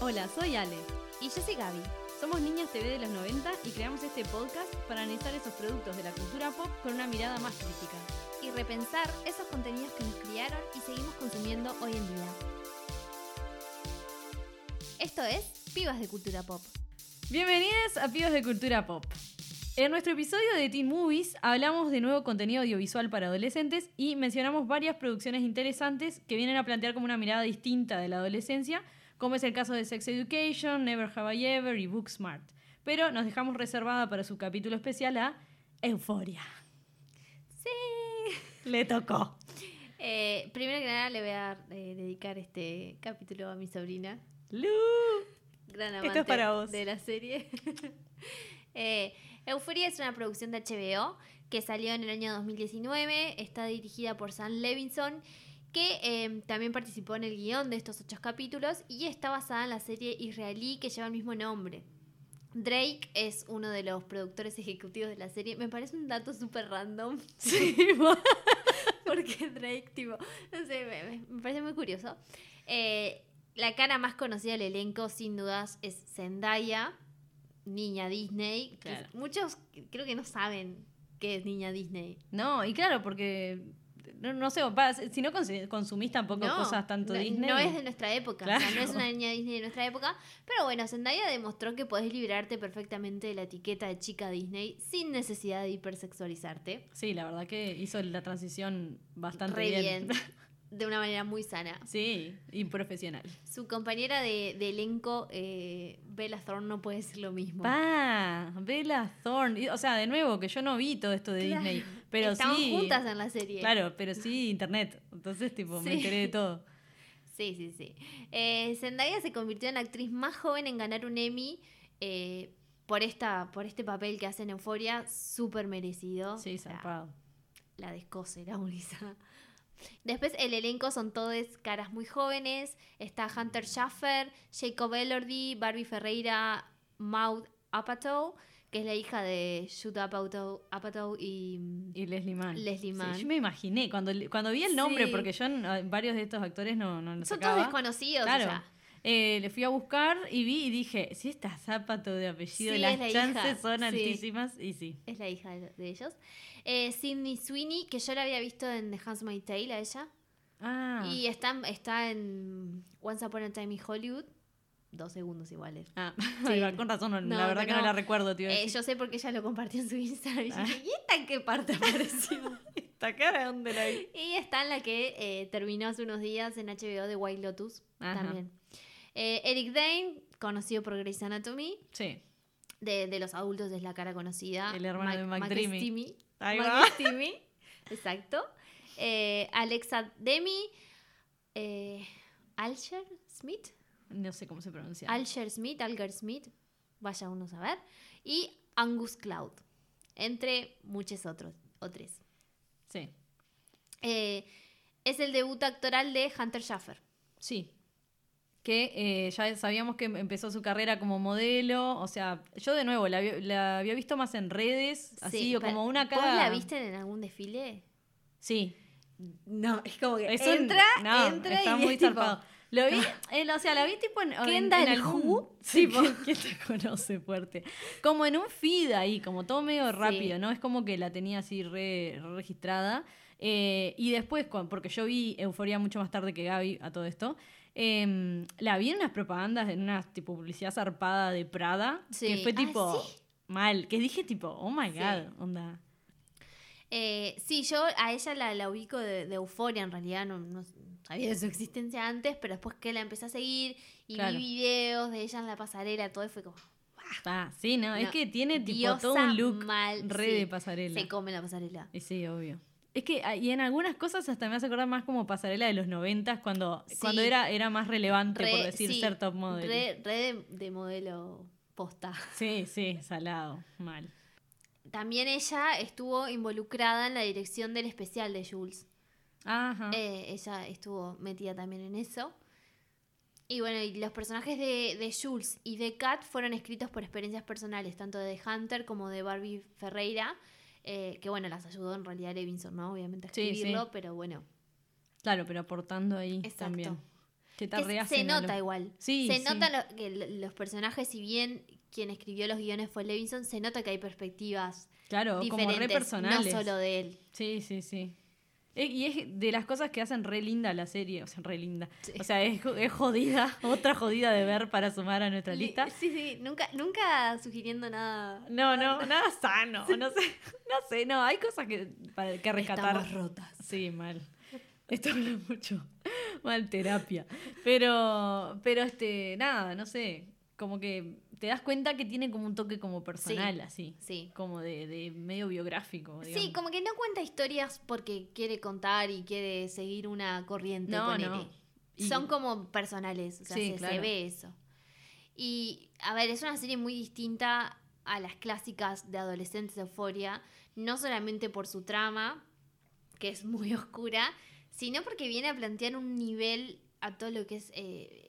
Hola, soy Ale. Y yo soy Gaby. Somos Niñas TV de los 90 y creamos este podcast para analizar esos productos de la cultura pop con una mirada más crítica. Y repensar esos contenidos que nos criaron y seguimos consumiendo hoy en día. Esto es Pibas de Cultura Pop. Bienvenidos a Pibas de Cultura Pop. En nuestro episodio de Teen Movies hablamos de nuevo contenido audiovisual para adolescentes y mencionamos varias producciones interesantes que vienen a plantear como una mirada distinta de la adolescencia, como es el caso de Sex Education, Never Have I Ever y Booksmart. Pero nos dejamos reservada para su capítulo especial a Euforia. Sí. Le tocó. Eh, primero que nada le voy a eh, dedicar este capítulo a mi sobrina. Lu. Gran Esto es amante para vos. de la serie. Eh, Euphoria es una producción de HBO que salió en el año 2019. Está dirigida por Sam Levinson, que eh, también participó en el guion de estos ocho capítulos y está basada en la serie israelí que lleva el mismo nombre. Drake es uno de los productores ejecutivos de la serie. Me parece un dato súper random. Sí, Porque Drake, tipo, no sé, me, parece muy curioso. Eh, la cara más conocida del elenco, sin dudas, es Zendaya, niña Disney. que Claro. muchos creo que no saben qué es niña Disney. No, y claro, porque no, no sé, si no cons- consumís tampoco No, cosas tanto no, Disney. No es de nuestra época, o sea, no es una niña Disney de nuestra época. Pero bueno, Zendaya demostró que podés liberarte perfectamente de la etiqueta de chica Disney sin necesidad de hipersexualizarte. Sí, la verdad que hizo la transición bastante Re bien. bien. De una manera muy sana. Sí, y profesional. Su compañera de, de elenco, eh, Bella Thorne, no puede decir lo mismo. Pa, Bella Thorne. O sea, de nuevo, que yo no vi todo esto de Claro. Disney. Pero Estaban sí. juntas en la serie. Claro, pero sí internet. Entonces, tipo, me Sí. enteré de todo. Sí, sí, sí. Eh, Zendaya se convirtió en la actriz más joven en ganar un Emmy eh, por, esta, por este papel que hace en Euphoria, súper merecido. Sí, O sea, zarpado. la descose, la Ulisa. Después el elenco son todos caras muy jóvenes. Está Hunter Schaffer, Jacob Elordi, Barbie Ferreira, Maud Apatow, que es la hija de Jude Apatow, Apatow y... Y Leslie Mann. Leslie Sí, Mann. yo me imaginé, cuando, cuando vi el nombre, Sí. porque yo varios de estos actores no, no los Son sacaba. todos desconocidos, Claro. o sea. Eh, le fui a buscar y vi y dije, si está zapato de apellido, Sí, las es la chances hija, son sí. altísimas y sí. Es la hija de, ellos. Eh, Sydney Sweeney, que yo la había visto en The Handmaid's Tale a ella. Ah, Y está, está en Once Upon a Time in Hollywood. Dos segundos iguales. ah Sí. con razón, no, la verdad no, que no la recuerdo, tío. Eh, yo sé porque ella lo compartió en su Instagram. Y, Ah. dije, ¿y esta en qué parte apareció? ¿Esta cara dónde la vi? y está en la que eh, terminó hace unos días en HBO de White Lotus. Ajá. También. Eh, Eric Dane, conocido por Grey's Anatomy. Sí. De, de los adultos es la cara conocida. El hermano de McDreamy. Stimi, Exacto. Eh, Alexa Demi. Eh, Alger Smith. No sé cómo se pronuncia. Alger Smith, Alger Smith. Vaya uno a saber. Y Angus Cloud. Entre muchos otros. Otros. Sí. Eh, es el debut actoral de Hunter Schaffer. Sí. Que eh, ya sabíamos que empezó su carrera como modelo. O sea, yo de nuevo la, había visto más en redes, así, Sí, o como una ¿Vos cara. la viste en algún desfile? Sí. No, es como que Es un- entra, no, entra está y muy es tipo. Lo vi, eh, o sea, la vi tipo en, en- en algún... Who, Sí. ¿quién te conoce fuerte? Como en un feed ahí, como todo medio rápido, ¿no? Es como que la tenía así re, re registrada. Eh, y después, porque yo vi Euforia mucho más tarde que Gaby a todo esto, em, la vi en unas propagandas, en una tipo publicidad zarpada de Prada, Sí. que fue Ah, tipo ¿sí? mal, que dije tipo, oh my Sí. god, onda. Eh, sí, yo a ella la, la ubico de, de Euforia, en realidad no, no sabía de su existencia antes, pero después que la empecé a seguir y Claro. vi videos de ella en la pasarela, todo y fue como... Ah, sí, no, es que tiene tipo todo un look mal, re sí, de pasarela. Se come la pasarela. Y sí, obvio. Es que, ah, y en algunas cosas hasta me hace acordar más como pasarela de los noventas, cuando, Sí. cuando era, era más relevante, por decir, sí, ser top model. Re, re de, de modelo posta. Sí, sí, salado, mal. También ella estuvo involucrada en la dirección del especial de Jules. Ajá. Eh, ella estuvo metida también en eso. Y bueno, y los personajes de, de Jules y de Kat fueron escritos por experiencias personales, tanto de Hunter como de Barbie Ferreira, eh, que bueno, las ayudó en realidad Levinson, ¿no? Obviamente a Sí, sí. escribirlo, pero bueno, Claro, pero aportando ahí exacto. también. Que Que se nota igual. Sí, se nota lo- que los personajes, si bien quien escribió los guiones fue Levinson, se nota que hay perspectivas Claro, como diferentes, re personales. no solo de él. Sí, sí, sí. Eh, Y es de las cosas que hacen re linda la serie, o sea, re linda. Sí. O sea, es, es jodida, otra jodida de ver para sumar a nuestra lista. Sí, sí, nunca, nunca sugiriendo nada. No, no, nada sano, no sé, no sé, no, hay cosas que, para, que rescatar. Estamos rotas. Sí, mal. Esto habla mucho. Mal terapia. Pero, pero este, nada, no sé. Como que te das cuenta que tiene como un toque como personal, así. Sí. Como de, de medio biográfico. digamos. Sí, como que no cuenta historias porque quiere contar y quiere seguir una corriente. No, ponele. no. Y- Son como personales, o sea, Sí, se, se claro. ve eso. Y, a ver, es una serie muy distinta a las clásicas de adolescentes de Euforia, no solamente por su trama, que es muy oscura, sino porque viene a plantear un nivel a todo lo que es eh,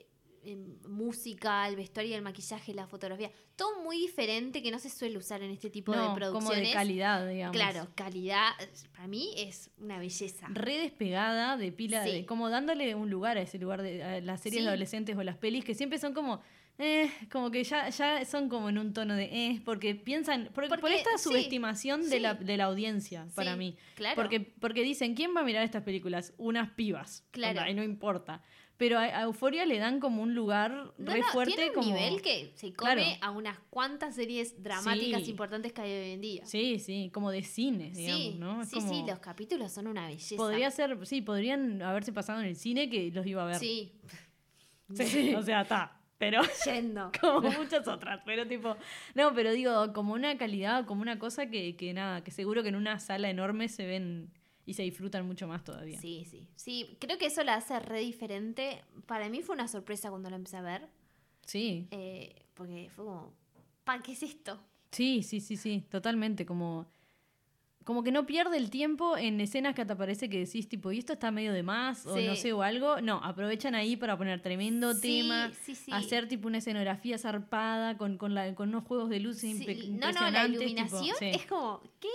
música, el vestuario, el maquillaje, la fotografía, todo muy diferente que no se suele usar en este tipo de producciones. como de calidad, digamos. Claro, calidad, para mí es una belleza. Re despegada de pila, Sí. de, como dándole un lugar a ese lugar de a las series Sí. de adolescentes o las pelis que siempre son como, eh, como que ya, ya son como en un tono de, eh, porque piensan, por, esta sí, subestimación de, la, de la audiencia, para mí. Claro. Porque, porque dicen, ¿quién va a mirar estas películas? Unas pibas. Claro. Onda, y no importa. Pero a, Euforia le dan como un lugar No, re no, fuerte. tiene un como... nivel que se come Claro. a unas cuantas series dramáticas Sí. importantes que hay hoy en día. Sí, sí, como de cine, digamos, sí, ¿no? Es sí, sí, los capítulos son una belleza. Podría ser, sí, podrían haberse pasado en el cine que los iba a ver. Sí. Sí, o sea, está. Pero Yendo. como muchas otras, pero tipo, no, pero digo, como una calidad, como una cosa que, que nada, que seguro que en una sala enorme se ven y se disfrutan mucho más todavía. Sí, sí. Sí, creo que eso la hace re diferente. Para mí fue una sorpresa cuando la empecé a ver. Sí, eh, porque fue como, pa, ¿qué es esto? sí, sí, sí, sí, totalmente, como, como que no pierde el tiempo en escenas que te parece que decís, tipo, y esto está medio de más, o no sé, o algo. No, aprovechan ahí para poner tremendo Sí, tema, sí, hacer tipo una escenografía zarpada con, con, la, con unos juegos de luces impe- no, no, la impresionantes, tipo, iluminación es como, ¿qué?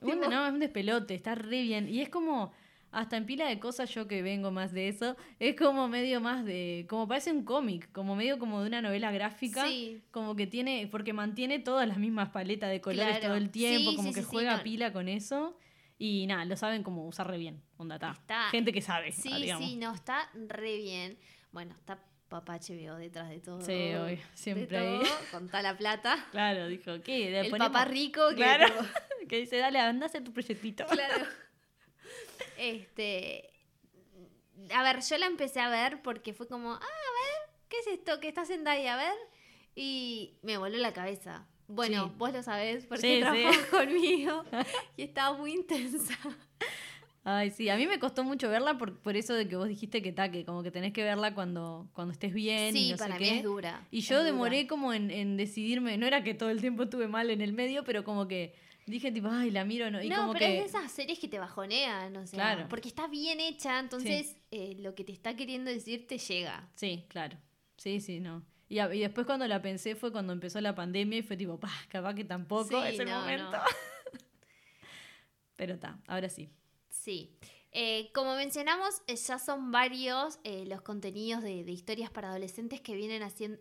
No, es un despelote, está re bien. Y es como, hasta en pila de cosas, yo que vengo más de eso, es como medio más de, como parece un cómic, como medio como de una novela gráfica. Sí. Como que tiene, porque mantiene todas las mismas paletas de colores Claro. todo el tiempo, Sí, como sí, que juega no. pila con eso. Y nada, lo saben como usar re bien. Onda, ta. Está- Gente que sabe, Sí, digamos. sí, no, está re bien. Bueno, está papá HBO detrás de todo. Sí, obvio, siempre ahí. Con toda la plata. Claro, dijo, ¿qué? El ponemos- papá rico que Claro. que dice, dale, anda a hacer tu proyectito. Claro. Este. A ver, yo la empecé a ver porque fue como, ah, a ver, ¿qué es esto? que estás en Zendaya? A ver. Y me voló la cabeza. Bueno, Sí. vos lo sabés porque Sí, sí. conmigo y estaba muy intensa. Ay, sí, a mí me costó mucho verla por, por eso de que vos dijiste que ta, que como que tenés que verla cuando, cuando estés bien y Sí, no para sé mí qué. es dura. Y yo dura. demoré como en, en decidirme, no era que todo el tiempo estuve mal en el medio, pero como que dije tipo, ay, la miro, no, y no, como pero que... es de esas series que te bajonean, o sea, Claro. porque está bien hecha, entonces eh, lo que te está queriendo decir te llega. Sí, claro. Sí, sí, no. Y, a- y después cuando la pensé fue cuando empezó la pandemia y fue tipo, pa, capaz que tampoco Sí, es el no, momento. no. pero está, ahora sí. Sí. Eh, como mencionamos, eh, ya son varios los contenidos de, de historias para adolescentes que vienen haciendo,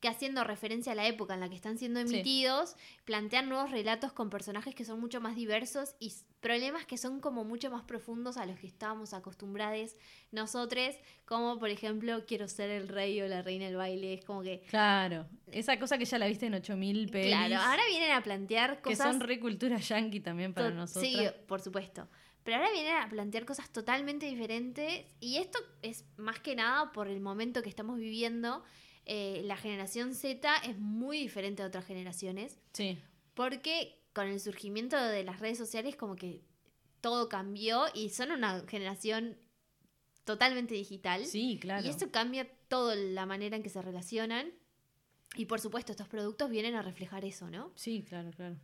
que haciendo referencia a la época en la que están siendo Sí. emitidos, plantean nuevos relatos con personajes que son mucho más diversos y problemas que son como mucho más profundos a los que estábamos acostumbrados nosotros, como por ejemplo, quiero ser el rey o la reina del baile, es como que... Claro, esa cosa que ya la viste en 8000 pelis. Claro, ahora vienen a plantear que cosas... son re cultura yankee también para nosotros. Sí, por supuesto. Pero ahora vienen a plantear cosas totalmente diferentes y esto es más que nada por el momento que estamos viviendo. Eh, la generación Z es muy diferente a otras generaciones Sí, porque con el surgimiento de las redes sociales como que todo cambió y son una generación totalmente digital. sí, claro. Y eso cambia toda la manera en que se relacionan. Y por supuesto, estos productos vienen a reflejar eso, ¿no? Sí, claro, claro.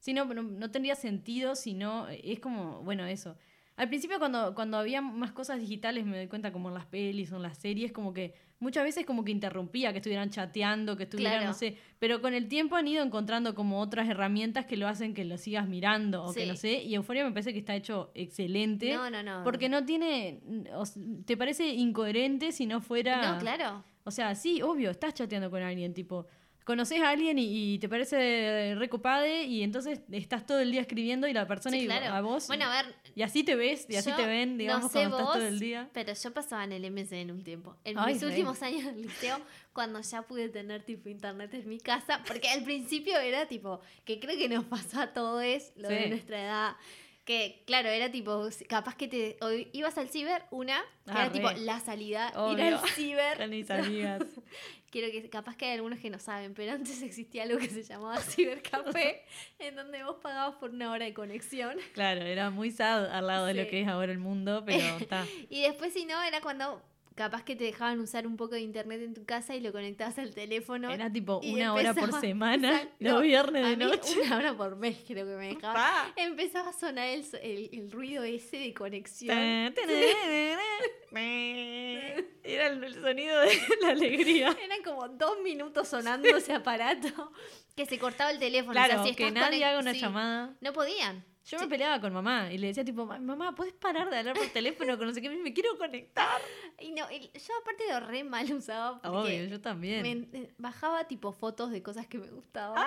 Sí, no, no, no tendría sentido si no. Es como, bueno, eso. Al principio cuando, cuando había más cosas digitales me doy cuenta como en las pelis o en las series, como que muchas veces como que interrumpía que estuvieran chateando, que estuvieran, Claro. no sé, pero con el tiempo han ido encontrando como otras herramientas que lo hacen que lo sigas mirando o que no sé, y Euforia me parece que está hecho excelente. No, no, no. Porque no tiene, o te parece incoherente si no fuera... No, claro. O sea, sí, obvio, estás chateando con alguien, tipo, conoces a alguien y, y te parece recopade y entonces estás todo el día escribiendo y la persona Sí, y a vos. Bueno, a ver, y así te ves y así te ven, digamos, no sé cuando estás todo el día. Pero yo pasaba en el MSN un tiempo. En Ay, mis últimos años del liceo, cuando ya pude tener tipo internet en mi casa, porque al principio era tipo, que creo que nos pasó a todos lo Sí. de nuestra edad. Que claro, era tipo, capaz que te o ibas al ciber, una, que Ah, era tipo la salida, ir Obvio. al ciber. Con mis amigas. Quiero que capaz que hay algunos que no saben, pero antes existía algo que se llamaba cibercafé, en donde vos pagabas por una hora de conexión. Claro, era muy sad al lado de lo que es ahora el mundo, pero está. Y después, si no, era cuando capaz que te dejaban usar un poco de internet en tu casa y lo conectabas al teléfono. Era tipo una hora por semana, Exacto. los viernes A de mí, noche. Una hora por mes creo que me dejaban. Pa. Empezaba a sonar el, so- el- el ruido ese de conexión. Era el, el sonido de la alegría. Eran como dos minutos sonando ese aparato que se cortaba el teléfono. O sea, Claro, si que estás nadie haga una sí, llamada. No podían. Yo me peleaba con mamá y le decía tipo, mamá, ¿puedes parar de hablar por teléfono con no sé qué? Me quiero conectar. Y no, y yo aparte lo re mal usaba Obvio, yo también. me- eh, bajaba tipo fotos de cosas que me gustaban.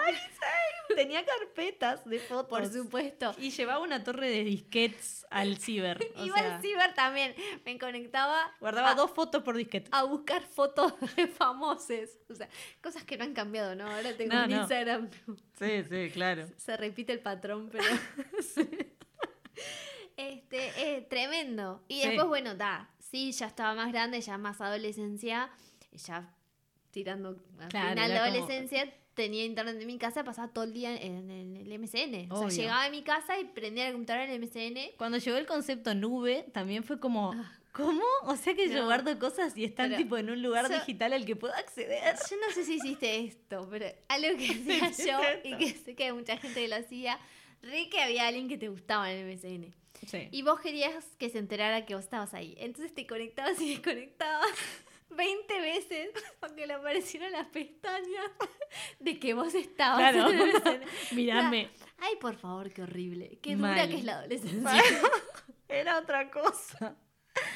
Tenía carpetas de fotos. por supuesto. Y llevaba una torre de disquetes al ciber. o Iba sea, al ciber también. Me conectaba Guardaba a, dos fotos por disquete. a buscar fotos de famosos. O sea, cosas que no han cambiado, ¿no? Ahora tengo No, un no. Instagram. Sí, sí, claro. Se repite el patrón, pero. Este, eh, tremendo. Y Sí. después, bueno, da. Sí, ya estaba más grande, ya más adolescencia. Ya tirando al Claro, final de como- adolescencia. Tenía internet en mi casa, pasaba todo el día en, el MSN. O Obvio. sea, llegaba a mi casa y prendía la computadora en el MSN. Cuando llegó el concepto nube, también fue como, Ah. ¿Cómo? O sea que yo No. guardo cosas y están Pero tipo en un lugar yo- digital al que puedo acceder. Yo no sé si hiciste esto, pero algo que hacía yo y que sé que mucha gente que lo hacía, re que había alguien que te gustaba en el MSN. Sí. Y vos querías que se enterara que vos estabas ahí. Entonces te conectabas y desconectabas 20 veces porque le aparecieron las pestañas de que vos estabas Claro. en el MSN. Mirame. Ay, por favor, qué horrible. Qué dura Mal. que es la adolescencia. Era otra cosa.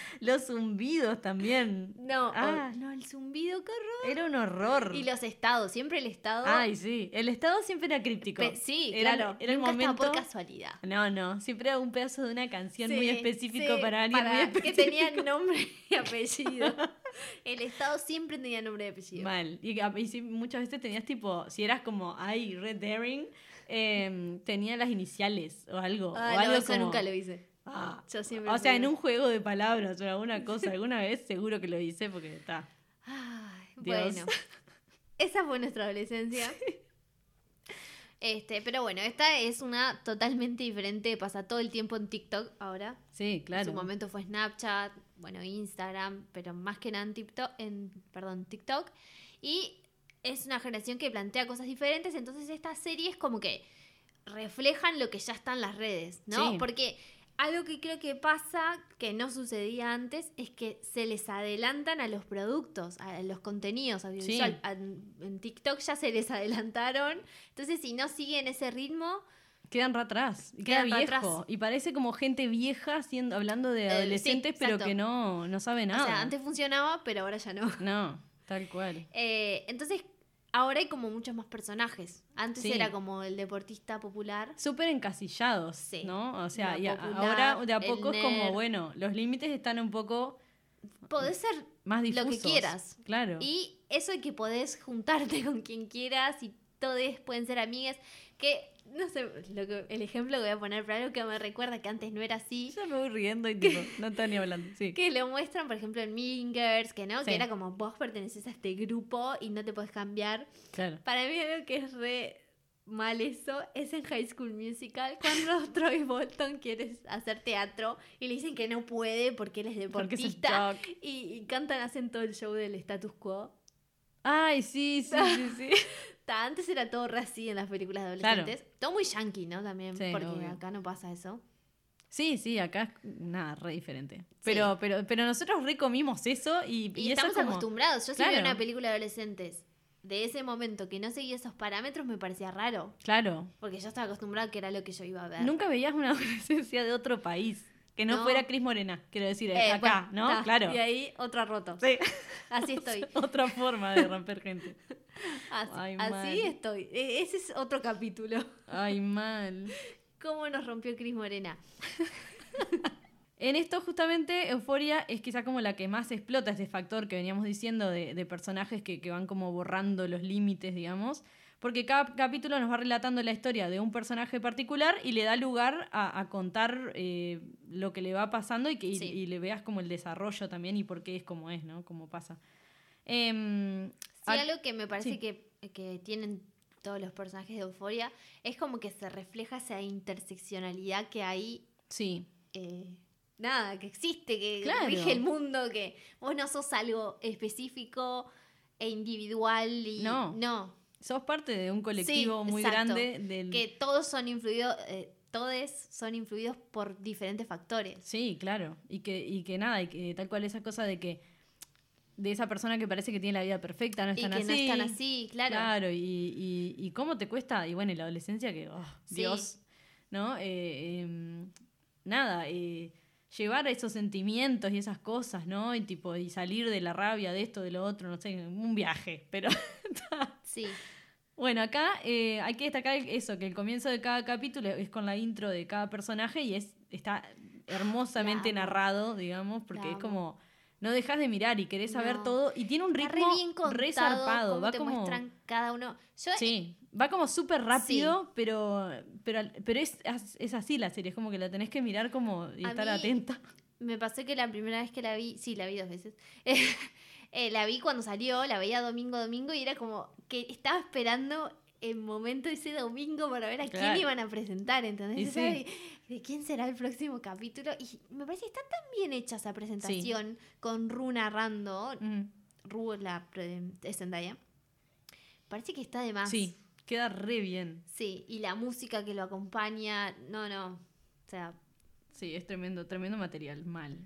Los zumbidos también. No, Ah. no, el zumbido, qué horror. Era un horror. Y los estados, siempre el estado. Ay, sí. El estado siempre era críptico. Pe- sí, era, claro. Era el momento. por casualidad. No, no. Siempre era un pedazo de una canción muy específico sí, para alguien muy que tenía nombre y apellido. El estado siempre tenía nombre y apellido. Mal. Y, a- y sí, muchas veces tenías tipo, si eras como, ay, Red Daring, em, tenía las iniciales o algo. Ah, o no, algo eso como- nunca lo hice. Ah. Yo siempre O sea, en un juego de palabras o alguna cosa, alguna vez seguro que lo hice porque está. Bueno. Esa fue nuestra adolescencia. Este, pero bueno, esta es una totalmente diferente, pasa todo el tiempo en TikTok ahora. Sí, En claro. su momento fue Snapchat, bueno, Instagram, pero más que nada en TikTok, en, perdón, TikTok. Y es una generación que plantea cosas diferentes, entonces estas series como que reflejan lo que ya está en las redes, ¿no? Sí. Porque algo que creo que pasa, que no sucedía antes, es que se les adelantan a los productos, a los contenidos audiovisuales. Sí. En TikTok ya se les adelantaron, entonces si no siguen ese ritmo, Quedan re atrás. Queda Quedan viejo. atrás. Y parece como gente vieja siendo, hablando de Eh, sí, adolescentes, pero que no, no sabe nada. o sea, antes funcionaba, pero ahora ya no. No, tal cual. Eh, entonces, ahora hay como muchos más personajes. Antes Sí. era como el deportista popular. Súper encasillados, Sí. ¿no? O sea, y popular, ahora de a poco es como, bueno, los límites están un poco Podés ser más lo que quieras. Claro. Y eso de que podés juntarte con quien quieras y todos pueden ser amigas. Que, no sé, lo que, el ejemplo que voy a poner, pero algo que me recuerda que antes no era así. Ya me voy riendo y tipo, no está ni hablando. Sí. Que lo muestran, por ejemplo, en Mingers, que no, Sí. que era como vos perteneces a este grupo y no te podés cambiar. Claro. Para mí algo que es re mal eso es en High School Musical cuando Troy Bolton quiere hacer teatro y le dicen que no puede porque él es es deportista Chuck. y, y cantan, hacen todo el show del status quo. Ay, sí, sí, sí, sí. Ta, Antes era todo re así en las películas de Claro. adolescentes. Todo muy yankee, ¿no? También, Sí, porque obvio. acá no pasa eso. Sí, sí, acá es nada, re diferente. Pero, pero, pero nosotros recomimos eso y, Y, y eso estamos como- acostumbrados. Yo si veo Claro. una película de adolescentes de ese momento que no seguía esos parámetros me parecía raro. Claro. Porque yo estaba acostumbrada que era lo que yo iba a ver. Nunca veías una adolescencia de otro país. Que no, No. fuera Cris Morena, quiero decir, Eh, acá, bueno, ¿no? Claro. Y ahí otra roto. Sí. Así estoy. Otra forma de romper gente. Así, Ay, así estoy. E- Ese es otro capítulo. Ay, mal. ¿Cómo nos rompió Cris Morena? En esto, justamente, Euforia es quizá como la que más explota este factor que veníamos diciendo de, de personajes que, que van como borrando los límites, digamos. Porque cada capítulo nos va relatando la historia de un personaje particular y le da lugar a, a contar eh, lo que le va pasando y que y- Sí. y le veas como el desarrollo también y por qué es como es, ¿no? Cómo pasa. Em, Sí, a- algo que me parece sí. que, que tienen todos los personajes de Euforia es como que se refleja esa interseccionalidad que hay. sí, eh, nada, que existe, que Claro. rige el mundo, que vos no sos algo específico e individual y No. no sos parte de un colectivo muy exacto. grande del... que todos son influidos, eh, todos son influidos por diferentes factores. Sí, claro. Y que, y que nada, y que tal cual esa cosa de que de esa persona que parece que tiene la vida perfecta, no Y están que así. no están así, claro. Claro, y, y, y cómo te cuesta, y bueno, y la adolescencia que, oh, Sí. Dios, ¿no? Eh, em, nada, eh, llevar esos sentimientos y esas cosas, ¿no? Y tipo, y salir de la rabia, de esto, de lo otro, no sé, un viaje, pero... Sí, Bueno, acá eh, hay que destacar eso, que el comienzo de cada capítulo es con la intro de cada personaje y es está hermosamente narrado, digamos, porque es como no dejas de mirar y querés saber No. todo y tiene un Está ritmo re bien contado, re zarpado, cómo va te como muestran cada uno. Yo Sí, va como súper rápido, pero pero pero es, es así la serie, es como que la tenés que mirar como y A estar mí- atenta. Me pasó que la primera vez que la vi, sí, la vi dos veces. Eh, la vi cuando salió, la veía domingo a domingo y era como que estaba esperando el momento ese domingo para ver a Claro. quién iban a presentar, sí. de, quién será el próximo capítulo. Y me parece que está tan bien hecha esa presentación con Ru narrando. Mm, Ru, la Zendaya. Parece que está de más. Sí, queda re bien. Sí, y la música que lo acompaña, no, no. O sea, Sí, es tremendo, tremendo material, mal.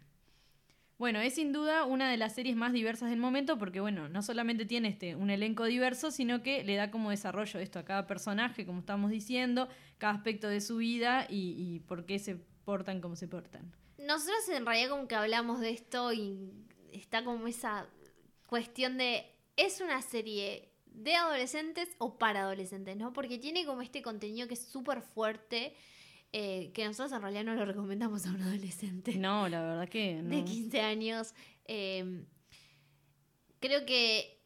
Bueno, es sin duda una de las series más diversas del momento porque, bueno, no solamente tiene este, un elenco diverso, sino que le da como desarrollo esto a cada personaje, como estamos diciendo, cada aspecto de su vida y, por qué se portan como se portan. Nosotros en realidad como que hablamos de esto y está como esa cuestión de ¿es una serie de adolescentes o para adolescentes? ¿no? Porque tiene como este contenido que es súper fuerte, eh, que nosotros en realidad no lo recomendamos a un adolescente No, la verdad que no. de 15 años. Eh, creo que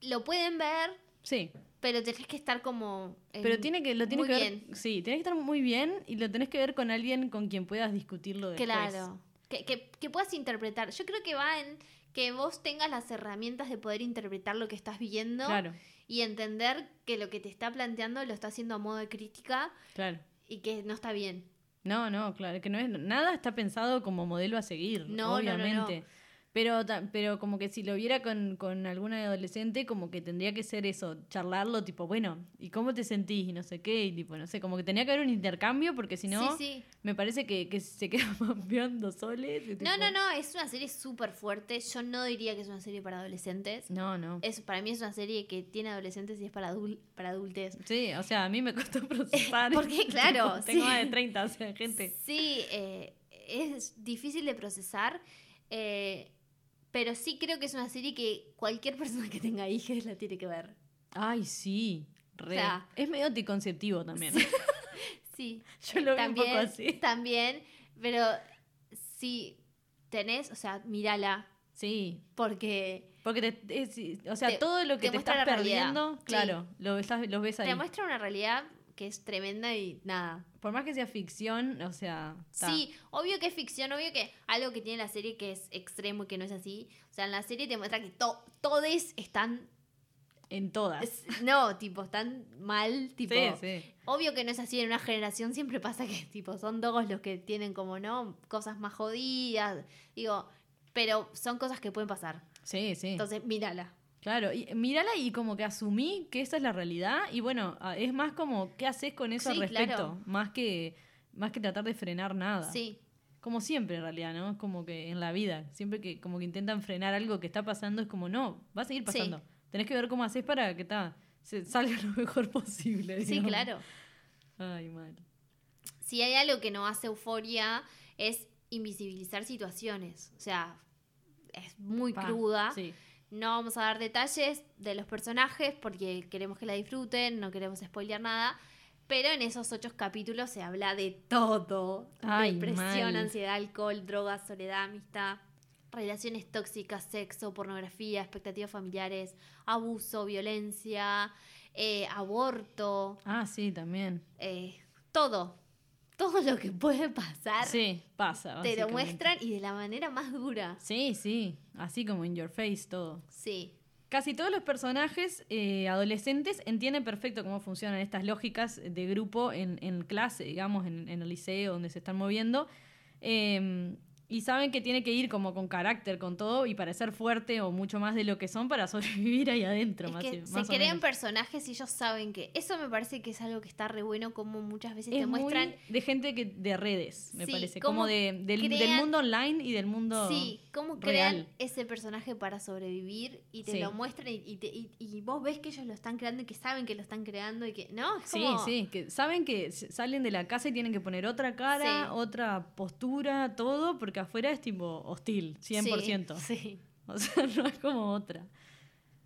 lo pueden ver, Sí, pero tenés que estar como... pero tiene que, lo tiene muy que ver, bien. sí, tiene que estar muy bien y lo tenés que ver con alguien con quien puedas discutirlo después. Claro. Que, que, que puedas interpretar. Yo creo que va en que vos tengas las herramientas de poder interpretar lo que estás viendo Claro, y entender que lo que te está planteando lo está haciendo a modo de crítica claro. Y que no está bien. No, no, claro, que no es nada está pensado como modelo a seguir, No, no, no, no. Pero, pero como que si lo viera con, con alguna adolescente, como que tendría que ser eso, charlarlo, tipo, bueno, ¿y cómo te sentís? Y no sé qué, y tipo, no sé, como que tenía que haber un intercambio, porque si no, sí, sí. me parece que, que se queda mampeando soles. No, tipo- no, no, es una serie súper fuerte. Yo no diría que es una serie para adolescentes. No, no. Es, para mí es una serie que tiene adolescentes y es para, adul para adultes. Sí, o sea, a mí me costó procesar. Porque, claro, Tengo sí. más de 30, o sea, gente. Sí, eh, es difícil de procesar, eh, pero sí creo que es una serie que cualquier persona que tenga hijas la tiene que ver. Ay, sí, re. O sea- es medio anticonceptivo también. Sí, Yo lo veo un también, poco así. también, pero si tenés, o sea, mírala, Sí, porque Porque te, es- o sea, Te- todo lo que te te, estás la realidad. perdiendo, Sí. claro, lo, estás- lo ves ahí. te muestra una realidad que es tremenda y nada. Por más que sea ficción, o sea, ta. Sí, obvio que es ficción, obvio que algo que tiene la serie que es extremo y que no es así. O sea, en la serie te muestra que to todos están. en todas. no, tipo, están mal. Tipo, sí, sí. Obvio que no es así en una generación, siempre pasa que tipo son dogos los que tienen como, ¿no? Cosas más jodidas. Digo, pero son cosas que pueden pasar. Sí, sí. Entonces, mírala. Claro, y mírala y como que asumí que esa es la realidad y bueno, es más como qué haces con eso Sí, al respecto, claro. más que más que tratar de frenar nada. Sí. como siempre en realidad, ¿no? Es como que en la vida, siempre que como que intentan frenar algo que está pasando, es como, no, va a seguir pasando. Tenés que ver cómo haces para que ta, se salga lo mejor posible. Sí, claro. Ay, mal. Si hay algo que no hace euforia es invisibilizar situaciones. O sea, es muy Pa, cruda. Sí. No vamos a dar detalles de los personajes porque queremos que la disfruten, no queremos spoilear nada. Pero en esos ocho capítulos se habla de todo. Ay, Depresión, mal. ansiedad, alcohol, drogas, soledad, amistad, relaciones tóxicas, sexo, pornografía, expectativas familiares, abuso, violencia, eh, aborto, Ah, sí, también. eh, todo. Todo lo que puede pasar Sí, pasa. te lo muestran y de la manera más dura. Sí, sí, así como in your face todo. Sí. Casi todos los personajes eh, adolescentes entienden perfecto cómo funcionan estas lógicas de grupo en, en clase, digamos, en, en el liceo donde se están moviendo. Eh, y saben que tiene que ir como con carácter, con todo, y parecer fuerte o mucho más de lo que son para sobrevivir ahí adentro. Es más, que se más o crean menos. personajes y ellos saben que. Eso me parece que es algo que está re bueno, como muchas veces Es te muy muestran. de gente que de redes, me Sí, parece. Como de, del, mundo online y del mundo Sí, cómo real. crean ese personaje para sobrevivir y te Sí. lo muestran y, y te- y- y vos ves que ellos lo están creando y que saben que lo están creando y que. No, es Sí, como- sí, que saben que salen de la casa y tienen que poner otra cara, Sí. otra postura, todo, porque afuera es tipo hostil, 100%. Sí. O sea, no es como otra.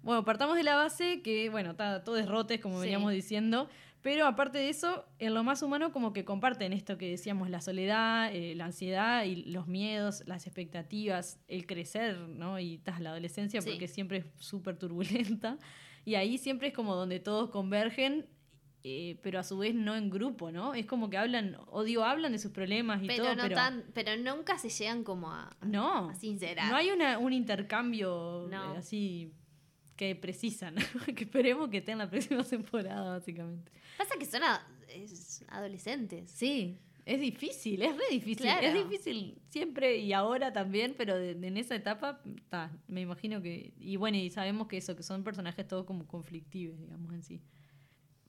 Bueno, partamos de la base que, bueno, está todo derrotes, como Sí. veníamos diciendo, pero aparte de eso, en lo más humano como que comparten esto que decíamos, la soledad, eh, la ansiedad y los miedos, las expectativas, el crecer, ¿no? Y tas, la adolescencia, Sí. porque siempre es súper turbulenta. Y ahí siempre es como donde todos convergen, eh, pero a su vez no en grupo, ¿no? Es como que hablan, o digo, hablan de sus problemas y Pero, todo, no pero... tan, pero nunca se llegan como a, No, a sincerar. no hay una, un intercambio No. eh, así que precisan. que esperemos que esté en la próxima temporada, básicamente. Pasa que son a- es- adolescentes. Sí, es difícil, es re difícil. Claro. Es difícil siempre y ahora también, pero de- en esa etapa, ta, me imagino que. Y bueno, y sabemos que eso, que son personajes todos como conflictivos, digamos en sí.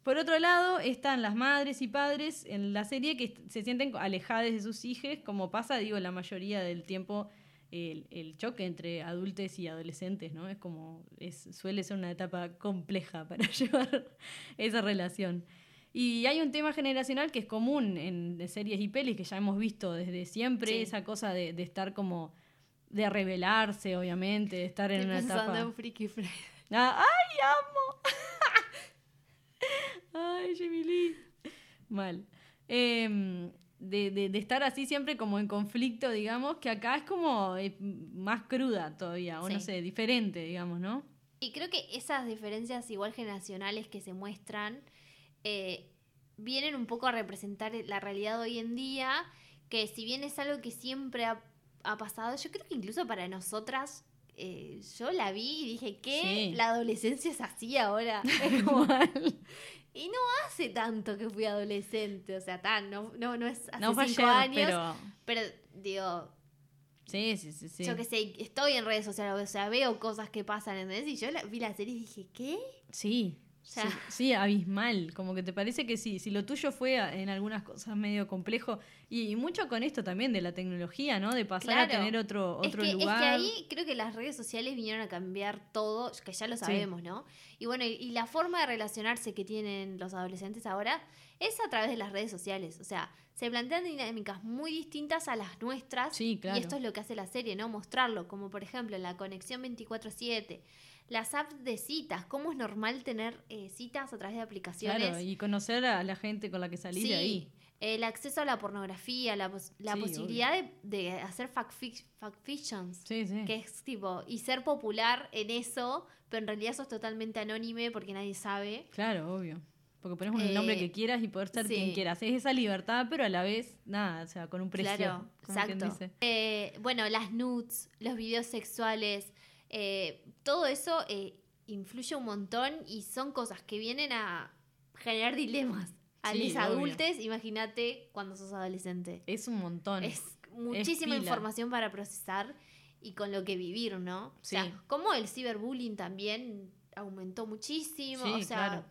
Por otro lado, están las madres y padres en la serie que se sienten alejadas de sus hijos, como pasa, digo, la mayoría del tiempo el, el choque entre adultos y adolescentes, ¿no? Es como, es, suele ser una etapa compleja para llevar esa relación. Y hay un tema generacional que es común en de series y pelis que ya hemos visto desde siempre, Sí. esa cosa de, de estar como, de rebelarse, obviamente, de estar en Estoy una etapa... Freaky Friday. Ah, ¡Ay, amo! ¡Ay, Jimmy Lee! Mal. Em, de, de- de estar así siempre como en conflicto, digamos, que acá es como eh, más cruda todavía, o no sé, diferente, digamos, ¿no? Y creo que esas diferencias igual generacionales que se muestran eh, vienen un poco a representar la realidad de hoy en día, que si bien es algo que siempre ha, ha pasado, yo creo que incluso para nosotras, eh, yo la vi y dije, ¿qué? Sí. La adolescencia es así ahora. Es como- y no hace tanto que fui adolescente, o sea, tan, no, no, no es hace no cinco ayer, años, pero... pero digo, Sí, sí, sí, sí. yo que sé, estoy en redes sociales, o sea, veo cosas que pasan, ¿entendés? Y yo la- vi la serie y dije, ¿qué? Sí, sea- sí, sí, abismal. Como que te parece que sí, si lo tuyo fue en algunas cosas medio complejo, y, y mucho con esto también de la tecnología, ¿no? De pasar a tener otro, Es otro que, es lugar. que ahí creo que las redes sociales vinieron a cambiar todo, que ya lo sabemos, ¿no? Y bueno, y, y la forma de relacionarse que tienen los adolescentes ahora es a través de las redes sociales. O sea, se plantean dinámicas muy distintas a las nuestras. Sí, claro. Y esto es lo que hace la serie, ¿no? Mostrarlo, como por ejemplo la conexión 24/7, las apps de citas, cómo es normal tener eh, citas a través de aplicaciones. Claro, y conocer a la gente con la que salís Sí, de ahí. el acceso a la pornografía, la, pos- la Sí, posibilidad de, de hacer factfic- factfictions. Sí, sí. Que es tipo, y ser popular en eso, pero en realidad sos totalmente anónime porque nadie sabe. Claro, obvio. Porque ponemos el nombre Eh, que quieras y poder ser sí. quien quieras. Es esa libertad, pero a la vez, nada, o sea, con un precio. Claro, exacto. dice. Eh, bueno, las nudes, los videos sexuales, eh, todo eso eh, influye un montón y son cosas que vienen a generar dilemas. A Sí, los adultos, imagínate cuando sos adolescente. Es un montón. Es muchísima información para procesar y con lo que vivir, ¿no? O sea, como el ciberbullying también aumentó muchísimo. Sí, o sea, claro.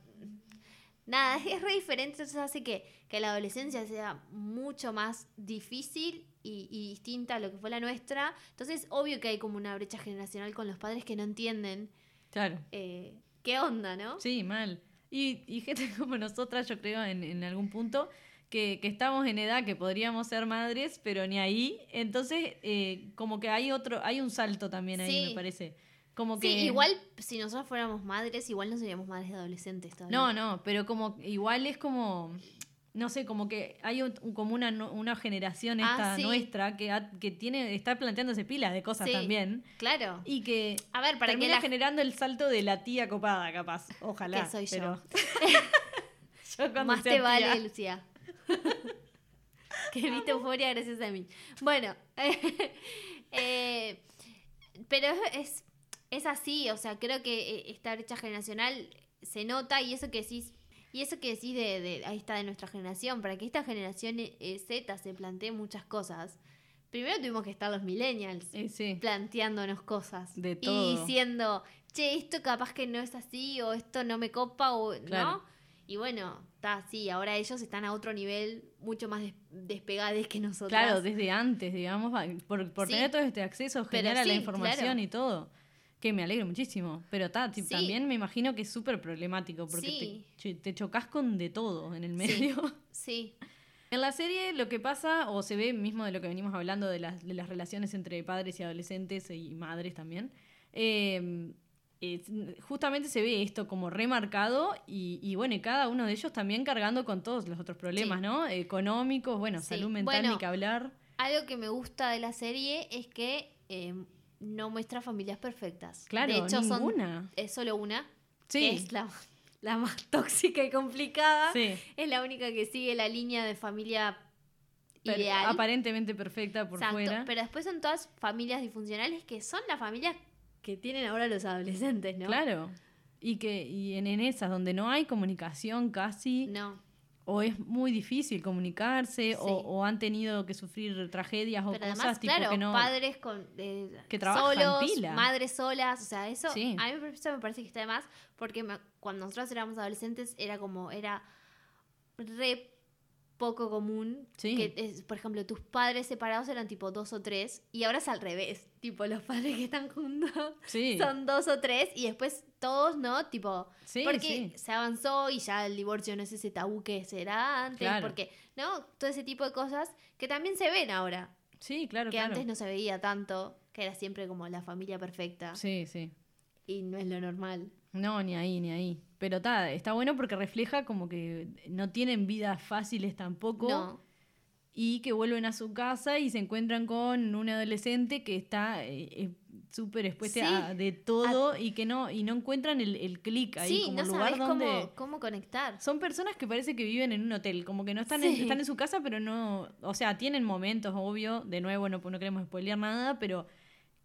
nada, es, re diferente. Entonces hace que, que la adolescencia sea mucho más difícil y, y distinta a lo que fue la nuestra. Entonces, obvio que hay como una brecha generacional con los padres que no entienden Claro. eh, qué onda, ¿no? Sí, mal. Y, y gente como nosotras, yo creo, en, en algún punto, que, que estamos en edad que podríamos ser madres, pero ni ahí. Entonces, eh, como que hay otro, hay un salto también ahí, Sí. me parece. Como que. Sí, igual si nosotros fuéramos madres, igual no seríamos madres de adolescentes todavía. No, no, pero como igual es como. No sé, como que hay un- como una, una generación Ah, esta sí. nuestra que, ha- que tiene, está planteándose pilas de cosas Sí. también. Claro. Y que A ver, para que termina la generando el salto de la tía copada, capaz. Ojalá. Que soy yo. pero- yo cuando Más te vale, tía- Lucía. que viste euforia gracias a mí. Bueno, eh, pero es, es así, o sea, creo que eh, esta brecha generacional se nota y eso que decís, y eso que decís de, de ahí está de nuestra generación, para que esta generación eh, Z se plantee muchas cosas. Primero tuvimos que estar los millennials Eh, sí. planteándonos cosas De y todo. diciendo, che, esto capaz que no es así o esto no me copa o Claro. no. Y bueno, está así, ahora ellos están a otro nivel mucho más des- despegades que nosotros. Claro, desde antes, digamos, por, por Sí. tener todo este acceso general a la información claro. y todo. Que me alegro muchísimo. Pero ta, Sí. también me imagino que es súper problemático porque Sí. te, te chocas con de todo en el medio. Sí, En la serie lo que pasa, o se ve mismo de lo que venimos hablando de las, de las relaciones entre padres y adolescentes y madres también, eh, es- justamente se ve esto como remarcado y, y bueno, y cada uno de ellos también cargando con todos los otros problemas. ¿no? Económicos, bueno, salud mental Bueno, ni que hablar. algo que me gusta de la serie es que eh, no muestra familias perfectas. Claro, de hecho, son ninguna. es solo una, Sí, que es la, la más tóxica y complicada. sí. Es la única que sigue la línea de familia ideal. aparentemente perfecta por Exacto, fuera. Pero después son todas familias disfuncionales que son las familias que tienen ahora los adolescentes, ¿no? Claro. Y que y en, en esas donde no hay comunicación casi, No, o es muy difícil comunicarse, Sí. o, o han tenido que sufrir tragedias o pero cosas además, tipo claro, que no. padres con eh, que trabajan solos, pila. madres solas, o sea, eso Sí. a mí eso me parece que está de más, porque me- cuando nosotros éramos adolescentes era como, era re poco común Sí. que, es, por ejemplo, tus padres separados eran tipo dos o tres, y ahora es al revés, tipo los padres que están juntos Sí, son dos o tres, y después todos, ¿no? Tipo, sí, porque se avanzó y ya el divorcio no es ese tabú que será antes, Claro. porque, ¿no? Todo ese tipo de cosas que también se ven ahora, Sí, claro, que claro. antes no se veía tanto, que era siempre como la familia perfecta Sí, sí. y no es lo normal. No, ni ahí, ni ahí. Pero ta, está bueno porque refleja como que no tienen vidas fáciles tampoco. No, y que vuelven a su casa y se encuentran con un adolescente que está eh, eh, súper expuesta Sí. a de todo y que no y no encuentran el, el clic ahí sí, como no lugar donde cómo, cómo conectar. son personas que parece que viven en un hotel como que no están en, están en su casa pero no o sea tienen momentos obvio de nuevo no, no queremos spoilear nada pero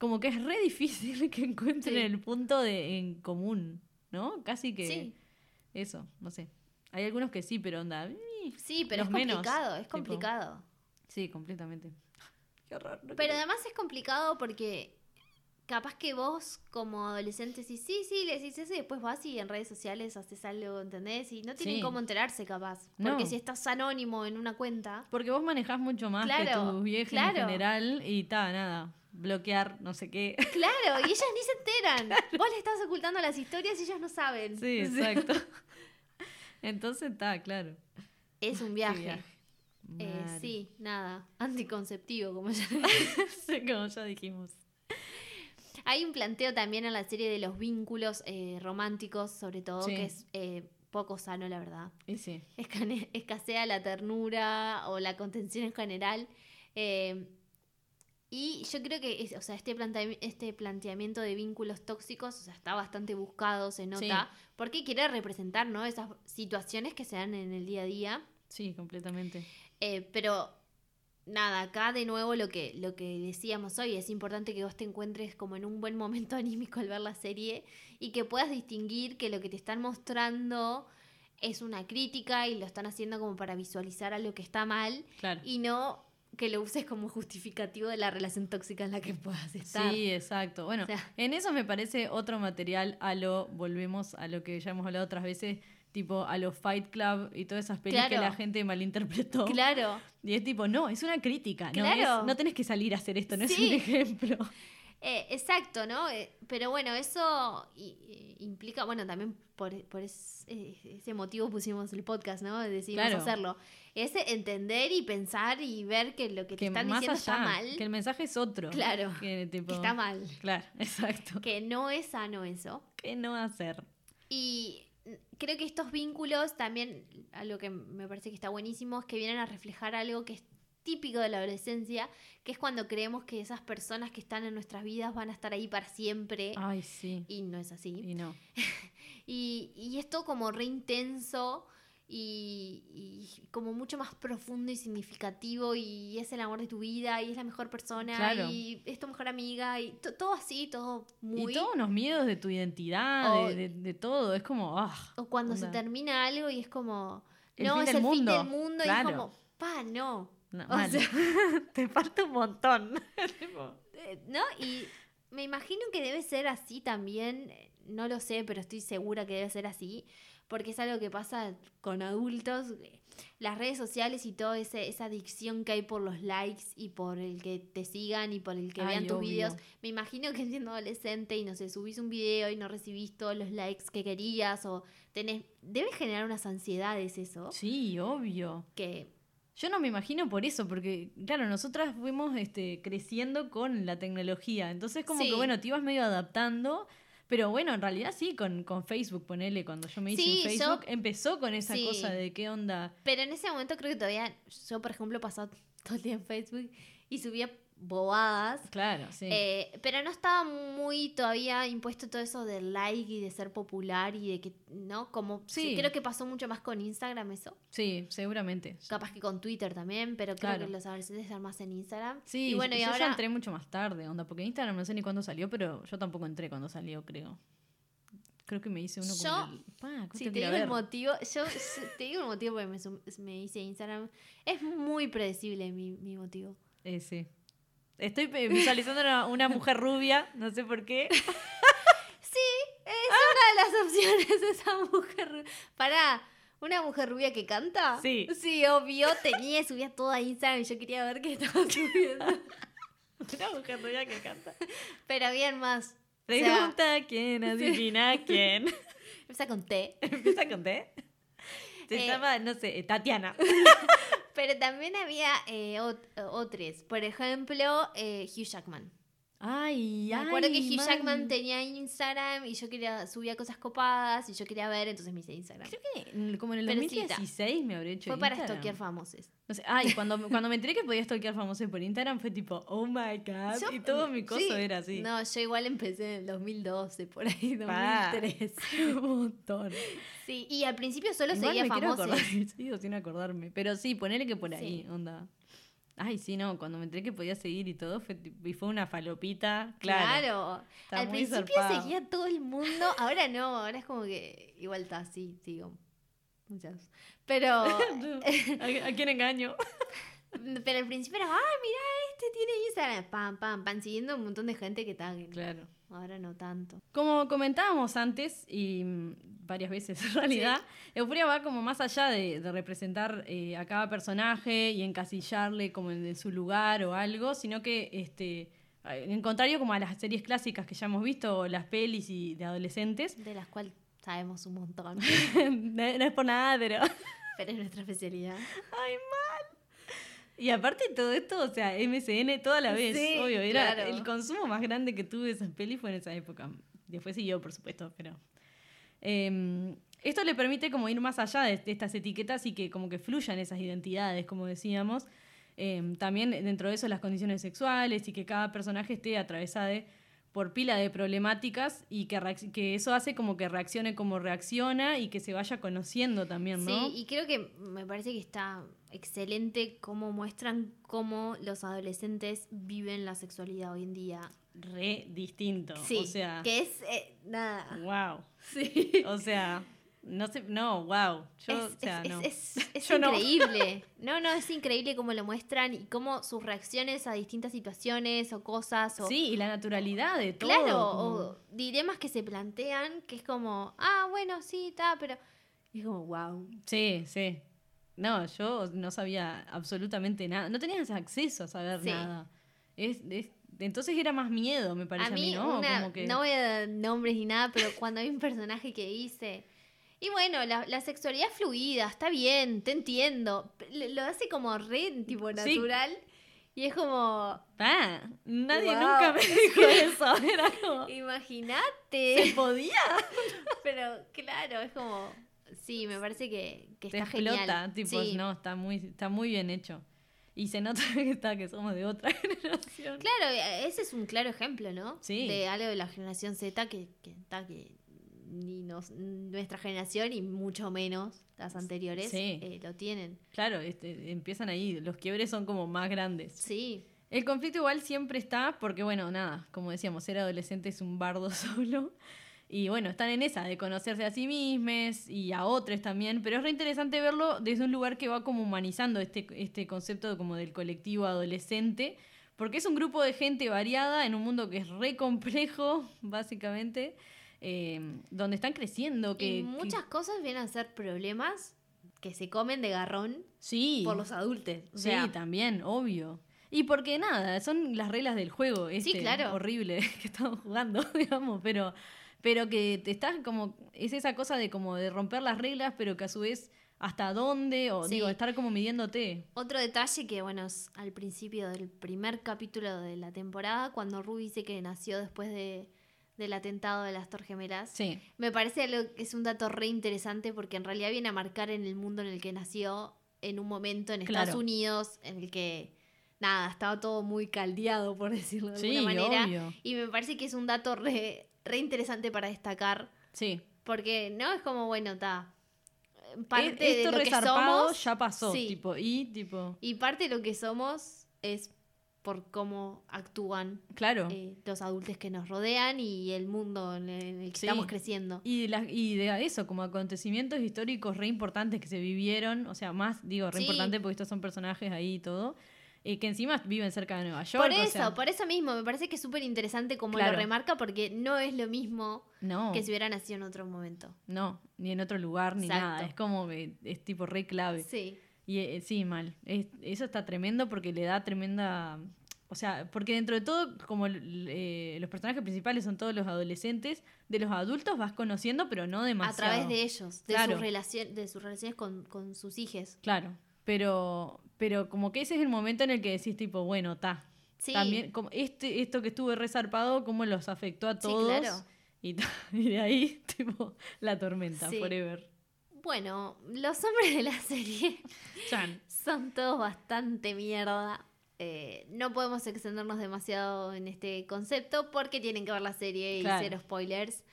como que es re difícil que encuentren Sí. el punto de en común no casi que Sí, eso no sé hay algunos que sí pero onda sí, pero es menos, complicado, es tipo. complicado. sí completamente qué horror no Pero además es complicado porque capaz que vos como adolescente sí, sí, sí, le decís eso y después vas y en redes sociales haces algo, ¿entendés? Y no tienen Sí. cómo enterarse capaz. Porque No. si estás anónimo en una cuenta, Porque vos manejás mucho más que tus claro. en general y ta, nada, bloquear, no sé qué. claro, y ellas ni se enteran. Vos le estás ocultando las historias y ellas no saben. Sí, exacto. Entonces está, claro. Es un viaje. Eh, sí, nada, anticonceptivo, como ya como ya dijimos. Hay un planteo también en la serie de los vínculos eh, románticos, sobre todo, Sí. que es eh, poco sano, la verdad. Y sí. Escane- escasea la ternura o la contención en general. Eh, y yo creo que es- o sea, este, este planteamiento de vínculos tóxicos o sea, está bastante buscado, se nota, porque quiere representar ¿no? esas situaciones que se dan en el día a día. Sí, completamente. Eh, pero nada, acá de nuevo lo que, lo que decíamos hoy, es importante que vos te encuentres como en un buen momento anímico al ver la serie y que puedas distinguir que lo que te están mostrando es una crítica y lo están haciendo como para visualizar a lo que está mal Claro. y no que lo uses como justificativo de la relación tóxica en la que puedas estar. Sí, exacto. Bueno, O sea- en eso me parece otro material a lo, volvemos a lo que ya hemos hablado otras veces, tipo a los Fight Club y todas esas películas que la gente malinterpretó. Claro. Y es tipo, no, es una crítica, no, es- no tenés que salir a hacer esto, no es un ejemplo. Eh, exacto, ¿no? Eh, pero bueno, eso i- i- implica, bueno, también por, por es- eh, ese motivo pusimos el podcast, ¿no? Decidimos Claro. hacerlo. Es entender y pensar y ver que lo que te Que están diciendo allá, está mal, que el mensaje es otro. Claro. Que, tipo, que está mal, Claro, exacto. que no es sano eso. ¿Qué no hacer? Y creo que estos vínculos también, algo que me parece que está buenísimo, es que vienen a reflejar algo que es típico de la adolescencia, que es cuando creemos que esas personas que están en nuestras vidas van a estar ahí para siempre. Ay, sí. Y no es así. Y no. Y, y esto como re intenso y, y como mucho más profundo y significativo y es el amor de tu vida y es la mejor persona Claro. y es tu mejor amiga y to- todo así, todo muy... Y todos unos miedos de tu identidad, O- de, de- de todo. Es como, ah, O cuando se onda. termina algo y es como... El no, fin es el fin mundo. del mundo Claro. y es como, pa, no. No, O mal. sea- te falta un montón. Eh, ¿No? Y me imagino que debe ser así también, eh, no lo sé, pero estoy segura que debe ser así, porque es algo que pasa con adultos. eh, Las redes sociales y toda esa adicción que hay por los likes y por el que te sigan y por el que Ay, vean tus obvio. videos. Me imagino que siendo adolescente y no sé, subís un video y no recibís todos los likes que querías o tenés... Debe generar unas ansiedades eso, sí, obvio. que Yo no me imagino por eso, porque, claro, nosotras fuimos este, creciendo con la tecnología. Entonces, como Sí. que, bueno, te ibas medio adaptando. Pero bueno, en realidad sí, con, con Facebook, ponele, cuando yo me hice Sí, en yo- Facebook, empezó con esa Sí. cosa de qué onda. Pero en ese momento creo que todavía, yo por ejemplo pasaba todo el día en Facebook y subía bobadas. Claro, sí. Eh, pero no estaba muy todavía impuesto todo eso del like y de ser popular y de que, ¿no? Como, Sí. creo que pasó mucho más con Instagram eso. sí, seguramente. Capaz que con Twitter también, pero creo Claro. que los adolescentes están más en Instagram. Sí, y bueno, y yo ya entré mucho más tarde, onda, porque Instagram no sé ni cuándo salió, pero yo tampoco entré cuando salió, creo. Creo que me hice uno Yo- con el... Pa, ¿cómo Si te digo el motivo, yo, te digo el motivo porque me hice Instagram. Es muy predecible mi, mi motivo. Eh, sí. Estoy visualizando una, una mujer rubia, no sé por qué. Es una de las opciones esa mujer. Para una mujer rubia que canta. Sí. Sí, obvio. Tenía, subía todo a Instagram y yo quería ver qué estaba subiendo. Una mujer rubia que canta. Pero bien más. O sea, Pregunta quién, adivina quién. empieza con T. Empieza con T. Se Eh. llama, no sé, Tatiana. Pero también había eh, ot- otros. Por ejemplo, eh, Hugh Jackman. Ay, Me acuerdo que Hugh Jackman man. tenía Instagram y yo quería subía cosas copadas y yo quería ver, entonces me hice Instagram. Creo que como en el Perecita. 2016 me habré hecho Fue para stalkear famosos. No sé, ay, cuando, cuando me enteré que podía stalkear famosos por Instagram fue tipo, oh my god. Yo- y todo mi coso sí. era así. No, yo igual empecé en el 2012, por ahí, Pa. 2013. Un montón. Sí, y al principio solo Igual seguía famosos. acordar, sigo sin acordarme. Pero sí, ponele que por ahí, Sí. onda. Ay, sí, no, cuando me enteré que podía seguir y todo, fue, y fue una falopita. Claro. Claro. Al principio zarpado. seguía todo el mundo, ahora no, ahora es como que igual está así, sigo muchas. Pero, ¿A, a quién engaño? pero al principio era, ay, mira, este tiene Instagram, pam, pam, pam, siguiendo un montón de gente que está. Claro. Ahora no tanto. Como comentábamos antes, y mm, varias veces en realidad, Euforia va como más allá de, de representar eh, a cada personaje y encasillarle como en, en su lugar o algo, sino que, este, en contrario como a las series clásicas que ya hemos visto, o las pelis y de adolescentes, De las cuales sabemos un montón, no, no es por nada, pero... pero es nuestra especialidad. ¡Ay, mal! Y aparte de todo esto, o sea, MCN toda la vez, Sí, obvio, era claro. el consumo más grande que tuve de esas pelis fue en esa época. Después siguió, por supuesto, pero... eh, esto le permite como ir más allá de, de estas etiquetas y que como que fluyan esas identidades, como decíamos. Eh, también dentro de eso las condiciones sexuales y que cada personaje esté atravesado por pila de problemáticas y que, eso hace como que reaccione como reacciona y que se vaya conociendo también, ¿no? Sí, y creo que me parece que está excelente cómo muestran cómo los adolescentes viven la sexualidad hoy en día. re distinto. Sí, o sea, que es eh, nada. wow. Sí. O sea, no sé, no, wow. Yo, es, o sea, es- no. es- es Yo no. increíble. No. no, es increíble cómo lo muestran y cómo sus reacciones a distintas situaciones o cosas o Sí, y la naturalidad de todo. claro, como- o dilemas que se plantean que es como, ah, bueno, sí, está, pero Y es como, wow. Sí, sí. No, yo no sabía absolutamente nada. No tenías acceso a saber Sí. nada. Es, es- entonces era más miedo, me parece A a mí, mí, ¿no? una- Como que... no voy a dar nombres ni nada, pero cuando hay un personaje que dice. Y bueno, la, la sexualidad fluida, está bien, te entiendo. Lo, hace como re, tipo, Sí. natural. Y es como. Ah, nadie Wow. nunca me dijo eso. Era como... ¿Se Imagínate. podía? pero claro, es como. Sí, me parece que, que Te está explota, genial. tipo, Sí. no, está muy, está muy bien hecho. Y se nota que, está, que somos de otra generación. Claro, eh, ese es un claro ejemplo, ¿no? Sí. De algo de la generación Z que, que, está que ni nos- nuestra generación y mucho menos las anteriores Sí. eh, lo tienen. Claro, este, empiezan ahí, los quiebres son como más grandes. Sí, El conflicto igual siempre está porque, bueno, nada, como decíamos, ser adolescente es un bardo solo. Y bueno, están en esa de conocerse a sí mismos y a otros también, pero es re interesante verlo desde un lugar que va como humanizando este, este concepto como del colectivo adolescente, porque es un grupo de gente variada en un mundo que es re complejo, básicamente, eh, donde están creciendo. Que, y que- muchas cosas vienen a ser problemas que se comen de garrón sí, por los adultos. O sí, también, obvio. Y porque nada, son las reglas del juego, este claro. horrible que estamos jugando, digamos, pero, pero que te estás como, es esa cosa de como de romper las reglas, pero que a su vez hasta dónde, o Sí. digo, estar como midiéndote. Otro detalle que, bueno, es al principio del primer capítulo de la temporada, cuando Ruby dice que nació después de, del atentado de las Torres Gemelas. Sí, Me parece algo que es un dato re interesante porque en realidad viene a marcar en el mundo en el que nació, en un momento en Claro. Estados Unidos, en el que, nada, estaba todo muy caldeado, por decirlo de sí, alguna manera. obvio. Y me parece que es un dato re, re interesante para destacar, Sí. porque no es como, bueno, está. Parte E- de Esto lo que resarpado somos. ya pasó, sí. tipo, y tipo, Y parte de lo que somos es por cómo actúan claro. eh, los adultos que nos rodean y el mundo en el que Sí. estamos creciendo. Y, la- y de eso, como acontecimientos históricos re importantes que se vivieron, o sea, más, digo, re Sí. importante porque estos son personajes ahí y todo, eh, que encima viven cerca de Nueva York. Por o eso, sea, por eso mismo, me parece que es súper interesante como Claro. lo remarca porque no es lo mismo no, que si hubiera nacido en otro momento. no, ni en otro lugar, ni Exacto. nada. Es como que es tipo re clave. Sí, Y eh, sí, mal. Es- eso está tremendo porque le da tremenda... O sea, porque dentro de todo, como eh, los personajes principales son todos los adolescentes, de los adultos vas conociendo, pero no a demasiado. través de ellos, de, Claro. sus, relacion- de sus relaciones con, con sus hijos. Claro, pero, pero como que ese es el momento en el que decís tipo, bueno, ta. Sí, También, como este, esto que estuve resarpado, cómo los afectó a Sí, todos. claro. y de ahí, tipo, la tormenta, Sí. forever. Bueno, los hombres de la serie Chan. son todos bastante mierda. Eh, no podemos extendernos demasiado en este concepto porque tienen que ver la serie y Claro. cero spoilers.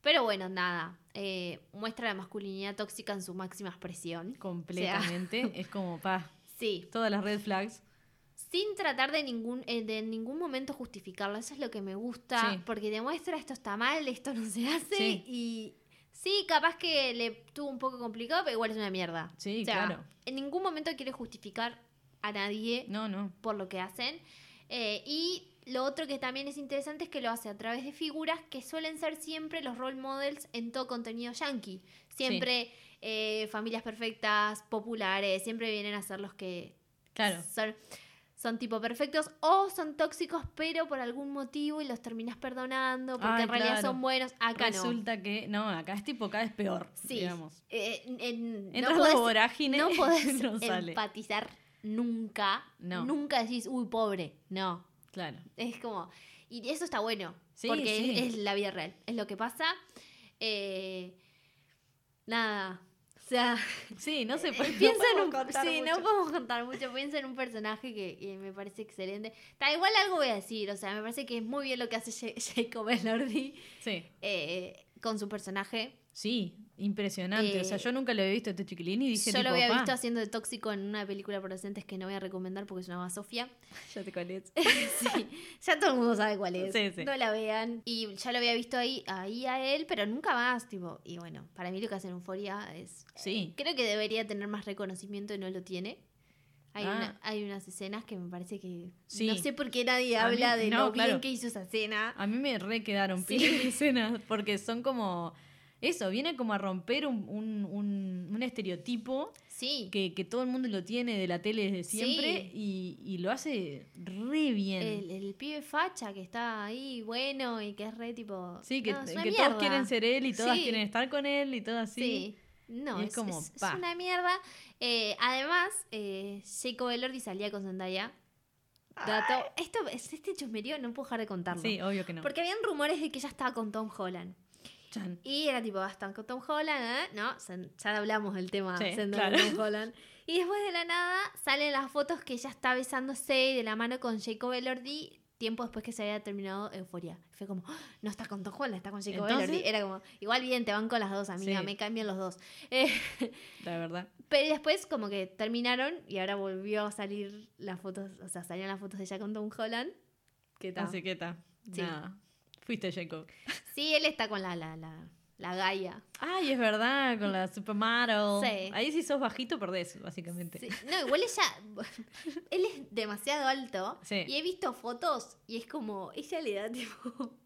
Pero bueno, nada. eh, muestra la masculinidad tóxica en su máxima expresión. Completamente. es como, pa, Sí, todas las red flags. sin tratar de ningún, eh, de en ningún momento justificarlo. Eso es lo que me gusta, Sí. porque demuestra esto está mal, esto no se hace Sí. y sí, capaz que le tuvo un poco complicado, pero igual es una mierda. Sí, O sea, claro. En ningún momento quiere justificar a nadie No, no. por lo que hacen. Eh, y lo otro que también es interesante es que lo hace a través de figuras que suelen ser siempre los role models en todo contenido yankee. Siempre eh, familias perfectas, populares, siempre vienen a ser los que Claro. son, son tipo perfectos o son tóxicos, pero por algún motivo y los terminas perdonando porque en realidad claro. son buenos. Acá no. Resulta que, no, acá es tipo, cada vez peor, Sí. digamos. Eh, en- Entras no podés, vorágine no podés no empatizar nunca. No. Nunca decís, uy, pobre. No. Claro. Es como. Y eso está bueno. Sí, porque sí. Es, es la vida real. Es lo que pasa. Eh, nada. O sea, Sí, no sé. eh, pues, no piensa en podemos un. Sí, no mucho. podemos contar mucho. Piensa en un personaje que, que me parece excelente. Tal igual algo voy a decir. O sea, me parece que es muy bien lo que hace Ja- Jacob Elordi Sí. eh, con su personaje. Sí, impresionante. o sea, Eh, yo nunca lo había visto a este chiquilín y dije, Yo lo había "Pa, visto haciendo de tóxico en una película por docentes que no voy a recomendar porque se llama Sofía. Ya te cuál es. sí, ya todo el mundo sabe cuál es. Sí, sí. No la vean. Y ya lo había visto ahí, ahí a él, pero nunca más, tipo. Y bueno, para mí lo que hace en Euforia es. Sí. Creo que debería tener más reconocimiento y no lo tiene. Hay, Ah. una- hay unas escenas que me parece que. Sí. No sé por qué nadie A mí- habla de no, lo bien claro. que hizo esa escena. A mí me re quedaron Sí. escenas porque son como eso, viene como a romper un, un- un- un estereotipo Sí. que, que todo el mundo lo tiene de la tele desde siempre y, y lo hace re bien. El, el pibe facha que está ahí bueno y que es re tipo. sí, que, no, es una que todos quieren ser él y todas Sí. quieren estar con él y todo así. Sí. No, es, es como, es- una mierda. Eh, además, eh, Jacob Elordi salía con Zendaya. Dato. Esto, es- este chusmerío no puedo dejar de contarlo. Sí, obvio que no. Porque habían rumores de que ella estaba con Tom Holland. Chan. Y era tipo, están con Tom Holland, ¿eh? No, ya hablamos del tema Sí, Zendaya claro. y Tom Holland. Y después de la nada salen las fotos que ella está besándose de la mano con Jacob Elordi tiempo después que se había terminado Euforia. Fue como, "Ah, no está con Tom Holland, está con Jacob Entonces- Elordi. Era como, igual bien, te van con las dos, amiga, Sí. me cambian los dos. Eh, La verdad. pero después como que terminaron y ahora volvió a salir las fotos, o sea, salían las fotos de ella con Tom Holland. ¿Qué tal? Así que está. Sí. Nada. Fuiste Jacob. Sí, él está con la, la, la, la Gaia. Ay, es verdad, con la supermodel. Sí. Ahí si sos bajito perdés, básicamente. Sí, No, igual ella. Él es demasiado alto. Sí. Y he visto fotos y es como. Ella le da tipo.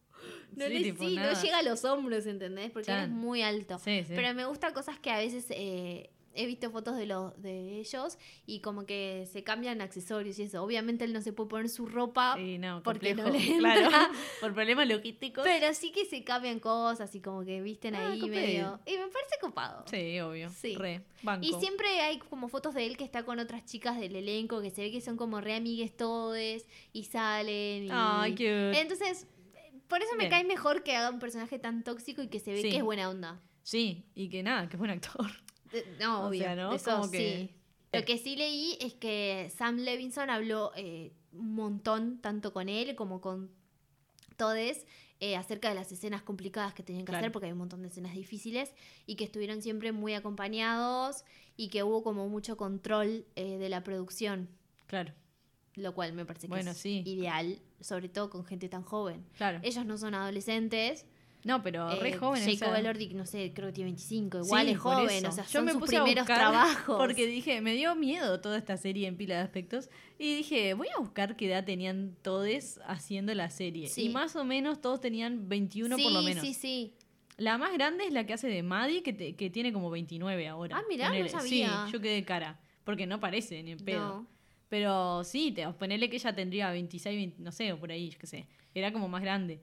No, Sí, le, tipo, sí, no llega a los hombros, ¿entendés? Porque él es muy alto. Sí, sí. Pero me gustan cosas que a veces eh, he visto fotos de, los de ellos y como que se cambian accesorios y eso. Obviamente él no se puede poner su ropa, Y no, porque complejo. no le claro. Por problemas logísticos. pero sí que se cambian cosas y como que visten Ah, ahí copé. medio. Y me parece copado. Sí, obvio. Sí. Re. Banco. Y siempre hay como fotos de él que está con otras chicas del elenco que se ve que son como re amigues todes y salen. Y... Ay, cute. Entonces, por eso me Bien. cae mejor que haga un personaje tan tóxico y que se ve Sí. que es buena onda. Sí, y que nada, que es buen actor. No, O obvio. sea, ¿no? eso Como que- sí. Lo que sí leí es que Sam Levinson habló eh, un montón, tanto con él como con todes, eh, acerca de las escenas complicadas que tenían que Claro. hacer, porque hay un montón de escenas difíciles, y que estuvieron siempre muy acompañados y que hubo como mucho control eh, de la producción, Claro, lo cual me parece que Bueno, es sí. ideal, sobre todo con gente tan joven. claro. Ellos no son adolescentes. No, pero re eh, joven. Jacob Elordi, no sé, creo que tiene 25, Sí, igual es joven, o sea, Yo son me sus puse a primeros buscar trabajos. Porque dije, me dio miedo toda esta serie en pila de aspectos. Y dije, voy a buscar qué edad tenían todos haciendo la serie. Sí. Y más o menos todos tenían 21 por lo Sí, menos. Sí, sí, La más grande es la que hace de Maddie, que, te- que tiene como 29 ahora. Ah, mirá, no Ponele. sabía. Sí, yo quedé cara. Porque no parece ni en pedo. No. Pero sí, te, ponele que ella tendría 26, 20, no sé, o por ahí, yo qué sé. Era como más grande.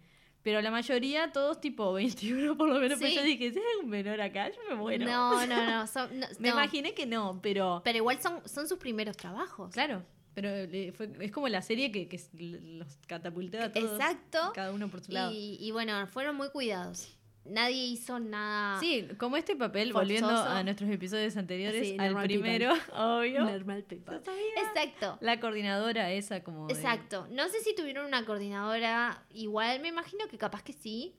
Pero la mayoría, todos tipo 21 por lo menos. Pero Sí. yo dije, si hay un menor acá, yo me muero. No, no, no. son- no, Me no. imaginé que no, pero... Pero igual son, son sus primeros trabajos. Claro, pero le- fue- es como la serie que, los catapultó a todos. Exacto. Cada uno por su lado. Y, y bueno, fueron muy cuidados. Nadie hizo nada. Sí, como este papel, Forzoso. volviendo a nuestros episodios anteriores, Sí, al primero, obvio. Normal people. Exacto. La coordinadora esa como... de- Exacto. No sé si tuvieron una coordinadora igual, me imagino que capaz que sí.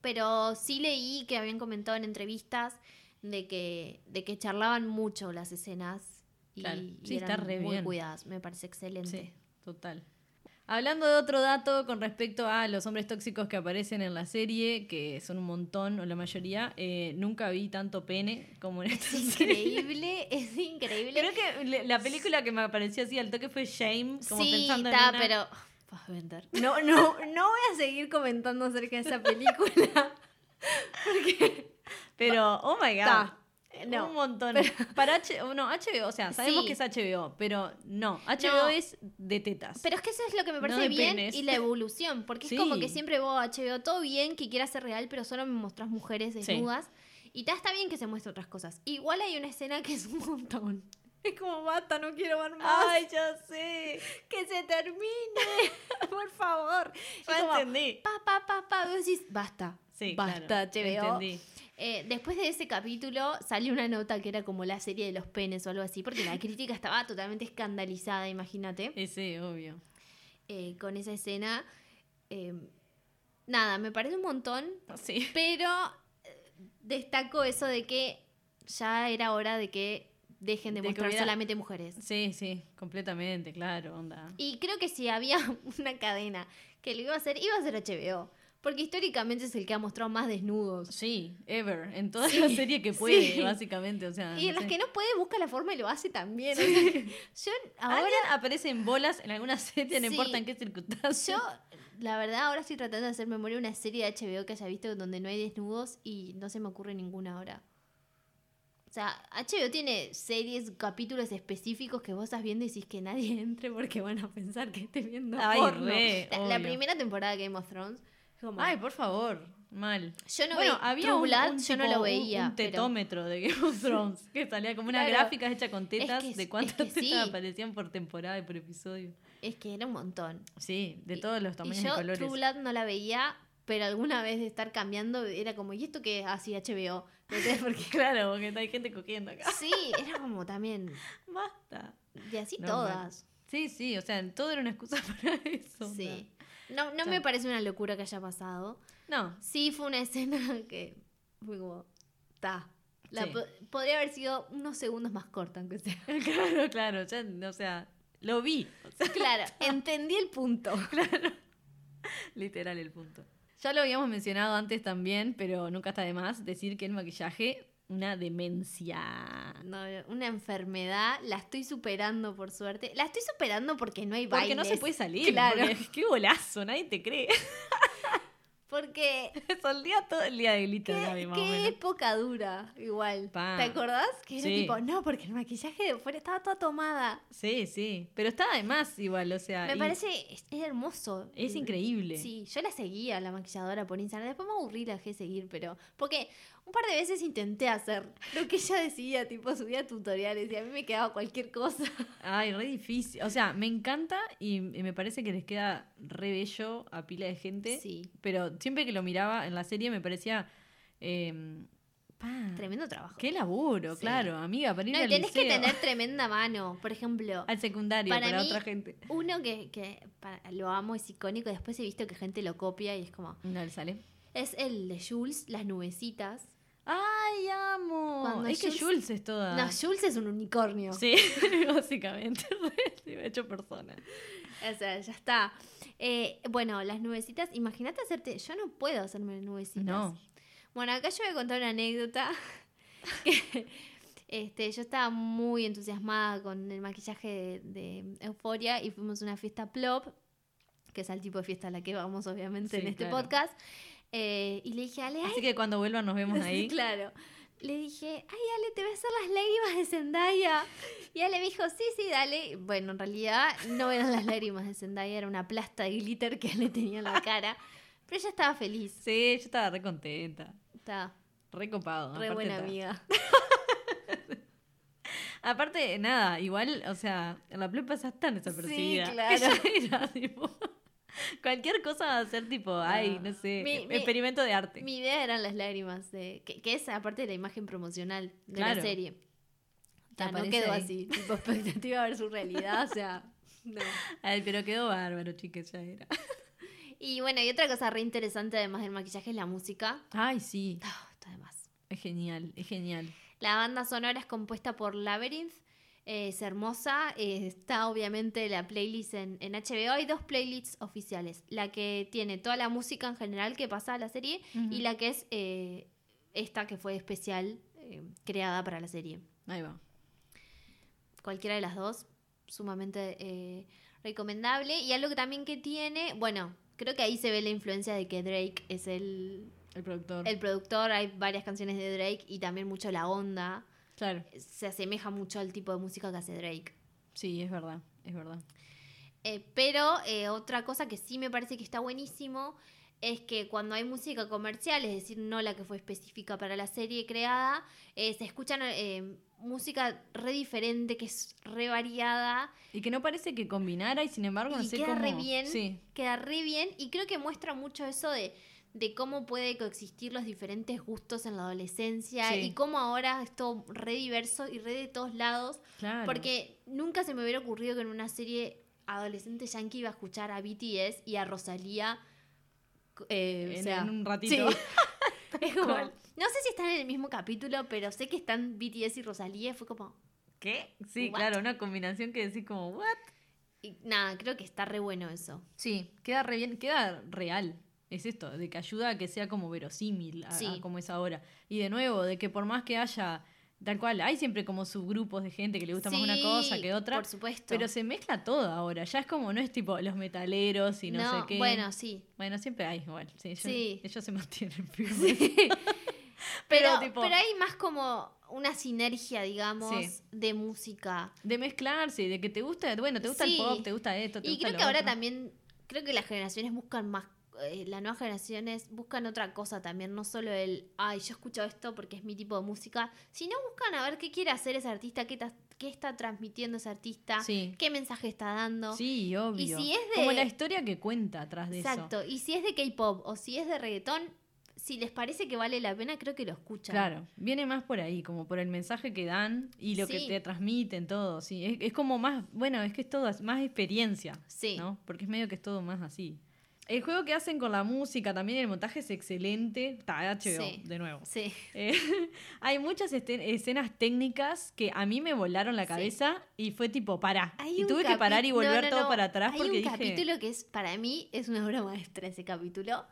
Pero sí leí que habían comentado en entrevistas de que, de que charlaban mucho las escenas y, Claro. y Sí, está eran re muy bien. cuidadas. Me parece excelente. Sí, total. Hablando de otro dato con respecto a los hombres tóxicos que aparecen en la serie, que son un montón o la mayoría, eh, nunca vi tanto pene como en esta Es serie. increíble, es increíble. Creo que la película que me apareció así al toque fue Shame, como sí, pensando en está, una- pero. Fassbender. No, no, no voy a seguir comentando acerca de esa película. Pero, oh my god. Ta. No. Un montón. Para H, no, HBO, o sea, sabemos Sí. que es HBO, pero no, HBO No. es de tetas. Pero es que eso es lo que me No parece de bien penes. y la evolución. Porque Sí. es como que siempre vos, HBO, todo bien que quiera ser real, pero solo me mostrás mujeres Sí. desnudas. Y ta, está bien que se muestre otras cosas. Igual hay una escena que es un montón. Es como, basta, no quiero ver más. Ay, ya sé. que se termine, por favor. Ya entendí. pa, pa, pa, pa, vos decís, basta. Sí, basta, claro, entendí. Eh, después de ese capítulo salió una nota que era como la serie de los penes o algo así, porque la crítica estaba totalmente escandalizada, imagínate, Sí, obvio. eh, con esa escena. Eh, nada, me parece un montón, Sí. pero eh, destaco eso de que ya era hora de que dejen de, mostrar hubiera- solamente mujeres. Sí, sí, completamente, claro, onda. Y creo que si había una cadena que lo iba a hacer, iba a ser HBO. Porque históricamente es el que ha mostrado más desnudos. Sí, ever. En toda Sí, la serie que puede, sí. básicamente. O sea, Y en no las sé. que no puede, busca la forma y lo hace también. O sea, yo ahora aparece en bolas en alguna serie, no importa en qué circunstancias. Yo la verdad ahora estoy tratando de hacer memoria de una serie de HBO que haya visto donde no hay desnudos y no se me ocurre ninguna ahora. O sea, HBO tiene series, capítulos específicos que vos estás viendo y decís que nadie entre porque van a pensar que estés viendo Ay, porno. re, la, la primera temporada de Game of Thrones. Es como- Ay, por favor, mal. yo no bueno, veía había un, Blood, un yo no lo un- veía. Un, pero- tetómetro de Game of Thrones que salía como una Claro. gráfica hecha con tetas que es- de es cuántas que tetas sí. aparecían por temporada y por episodio. Es que era un montón. Sí, de Y- todos los Y tamaños yo y colores. True Blood no la veía, pero alguna vez de estar cambiando era como, ¿y esto qué? Así HBO. ¿Entendés? Porque Claro, porque hay gente cogiendo acá. sí, era como también. Basta. Y así No, todas. Sí, sí, o sea, todo era una excusa para eso. Sí. No, no Ya. me parece una locura que haya pasado. No, Sí, fue una escena que fue como, ta. La Sí. po- podría haber sido unos segundos más corta, aunque sea. claro, claro, ya, o sea, lo vi. O sea, Claro, entendí el punto. literal el punto. Ya lo habíamos mencionado antes también, pero nunca está de más decir que el maquillaje, una demencia. No, una enfermedad, la estoy superando por suerte. La estoy superando porque no hay Porque bailes. no se puede salir. Claro. porque qué golazo, nadie te cree. Porque Soldía todo el día de glitter, qué, Gaby, más o qué menos. época dura, igual. Pa. ¿Te acordás? Que era Sí. tipo, no, porque el maquillaje de fuera estaba toda tomada. Sí, sí. Pero está de más igual, o sea. Me y parece, es, es hermoso. Es increíble. Sí, yo la seguía, la maquilladora por Instagram. Después me aburrí, la dejé seguir, pero. Porque un par de veces intenté hacer lo que ella decía, tipo, subía tutoriales y a mí me quedaba cualquier cosa. Ay, re difícil. O sea, me encanta y, y me parece que les queda re bello a pila de gente. Sí. Pero siempre que lo miraba en la serie me parecía. eh, pa, Tremendo trabajo. Qué laburo, Sí. claro, amiga, para ir No, al tenés que liceo. tener tremenda mano. Por ejemplo, al secundario para para, mí- otra gente. uno que, que para- lo amo, es icónico. Después he visto que gente lo copia y es como. No le sale. Es el de Jules, las nubecitas. ¡Ay, amo! Cuando es que Jules- es toda. No, Jules es un unicornio. Sí, básicamente. Sí, me he hecho persona. O sea, ya está. Eh, bueno, las nubecitas, imagínate hacerte. Yo no puedo hacerme nubecitas. No. Bueno, acá yo voy a contar una anécdota. que, este, yo estaba muy entusiasmada con el maquillaje de, de Euforia y fuimos a una fiesta plop, que es el tipo de fiesta a la que vamos, obviamente, Sí, en este claro. podcast. Eh, y le dije, Ale, ay, Así que cuando vuelvan nos vemos ahí. claro. Le dije, ay, Ale, te voy a hacer las lágrimas de Zendaya. Y Ale me dijo, sí, sí, dale. Bueno, en realidad no eran las lágrimas de Zendaya, era una plasta de glitter que le tenía en la cara. Pero ella estaba feliz. Sí, yo estaba re contenta. Estaba Re copado. re buena está- amiga. Aparte, nada, igual, o sea, en la play pasas tan desapercibida. Sí, que claro. ya era, tipo, cualquier cosa va a ser tipo, ay, no sé, Mi- mi- experimento de arte. Mi idea eran las lágrimas, de que, que es aparte de la imagen promocional de Claro. la serie. O sea, no quedó ahí. así, tipo expectativa versus realidad, o sea, no. Ay, pero quedó bárbaro, chicas, ya era. Y bueno, y otra cosa re interesante además del maquillaje es la música. Ay, sí, Ah, está de más. es genial, es genial. La banda sonora es compuesta por Labyrinth, es hermosa, eh, está obviamente la playlist en, en HBO, hay dos playlists oficiales, la que tiene toda la música en general que pasa a la serie y la que es eh, esta que fue especial eh, creada para la serie. Ahí va. Cualquiera de las dos, sumamente eh, recomendable. Y algo que también que tiene, bueno, creo que ahí se ve la influencia de que Drake es el, El productor. el productor, hay varias canciones de Drake y también mucho la onda Claro, se asemeja mucho al tipo de música que hace Drake. sí, es verdad, es verdad. Eh, pero eh, otra cosa que sí me parece que está buenísimo es que cuando hay música comercial, es decir, no la que fue específica para la serie creada, eh, se escuchan eh, música re diferente, que es re variada, Y que no parece que combinara y sin embargo no y sé queda cómo... re bien, Sí, queda re bien, y creo que muestra mucho eso de, de cómo puede coexistir los diferentes gustos en la adolescencia Sí. y cómo ahora es todo re diverso y re de todos lados. claro. Porque nunca se me hubiera ocurrido que en una serie adolescente yankee iba a escuchar a BTS y a Rosalía. eh, en, o sea, en un ratito. sí. es como, no sé si están en el mismo capítulo, pero sé que están BTS y Rosalía. Fue como. ¿Qué? Sí, What? claro, una combinación que decís como, ¿what? y nada, creo que está re bueno eso. Sí, queda re bien, queda real. Es esto, de que ayuda a que sea como verosímil a, Sí. a como es ahora. Y de nuevo, de que por más que haya Tal cual, hay siempre como subgrupos de gente que le gusta más una Sí, cosa que otra. Por supuesto. Pero se mezcla todo ahora. Ya es como, no es tipo los metaleros y no, sé qué. Bueno, sí. Bueno, siempre hay igual. Sí, ellos, Sí. ellos se mantienen firmes. Pero, Pero, tipo- pero hay más como una sinergia, digamos, Sí. de música. De mezclarse, de que te gusta, bueno, te gusta Sí. el pop, te gusta esto, te Y gusta creo lo que ahora también, creo que las generaciones buscan más, eh, las nuevas generaciones buscan otra cosa también, no solo el, ay, yo escucho esto porque es mi tipo de música, sino buscan a ver qué quiere hacer ese artista, qué, ta- qué está transmitiendo ese artista, Sí. qué mensaje está dando. Sí, obvio. si es de- Como la historia que cuenta atrás de eso. Exacto, y si es de K-pop o si es de reggaetón, si les parece que vale la pena, creo que lo escuchan. Claro, viene más por ahí, como por el mensaje que dan y lo que te transmiten, todo, sí. Es, es como más, bueno, es que es todo más experiencia, Sí. ¿no? Porque es medio que es todo más así. El juego que hacen con la música, también el montaje es excelente. Está HBO, Sí. de nuevo. Sí. Eh, hay muchas este- escenas técnicas que a mí me volaron la Sí. cabeza y fue tipo, pará. Hay y tuve que parar y volver no, no, todo no. para atrás Hay porque un dije capítulo que es, para mí, es una obra maestra ese capítulo.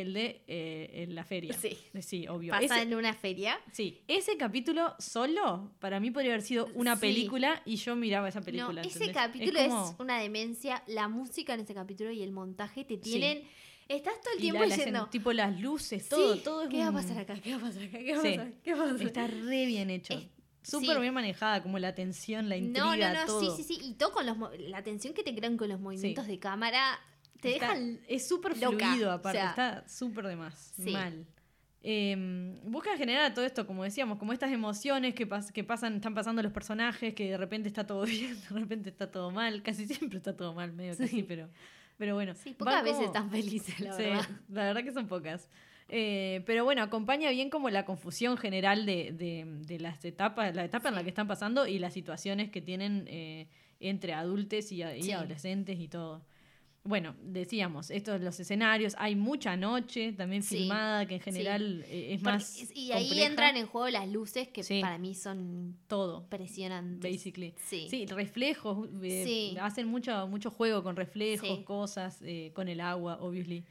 El de eh, en la feria. Sí. Sí, obvio. Pasa Ese- en una feria. Sí, ese capítulo solo para mí podría haber sido una Sí. película y yo miraba esa película. no, ese ¿entendés? capítulo es, como- una demencia. La música en ese capítulo y el montaje te tienen. Estás todo el y tiempo la- tipo las luces, todo, "Sí, todo es ¿Qué va a un- pasar acá? ¿Qué va a pasar acá? ¿Qué va a Sí. pasar? ¿Qué va a pasar? Está re bien hecho. Es- Súper sí. bien manejada, como la tensión, la No, intriga, no, no, todo. sí, sí, sí. Y todo con los mo- la atención que te crean con los movimientos de cámara. Te Está- dejan. es súper fluido, o aparte, sea, está súper de más, sí. mal. Eh, busca generar todo esto, como decíamos, como estas emociones que, pas- que pasan, están pasando los personajes, que de repente está todo bien, de repente está todo mal, casi siempre está todo mal, medio Sí. sí, pero, pero bueno. Sí, pocas veces tan felices, la Sí, verdad. la verdad que son pocas. Eh, pero bueno, acompaña bien como la confusión general de, de- de las etapas, la etapa en la que están pasando y las situaciones que tienen eh, entre adultos y, adolescentes y todo. Bueno, decíamos, estos los escenarios, hay mucha noche también Sí, filmada, que en general eh, es Porque- más. y ahí compleja. entran en juego las luces que Sí. para mí son todo, impresionantes. basically. Sí. Reflejos, eh, hacen mucho, mucho juego con reflejos, cosas, eh, con el agua, obviously.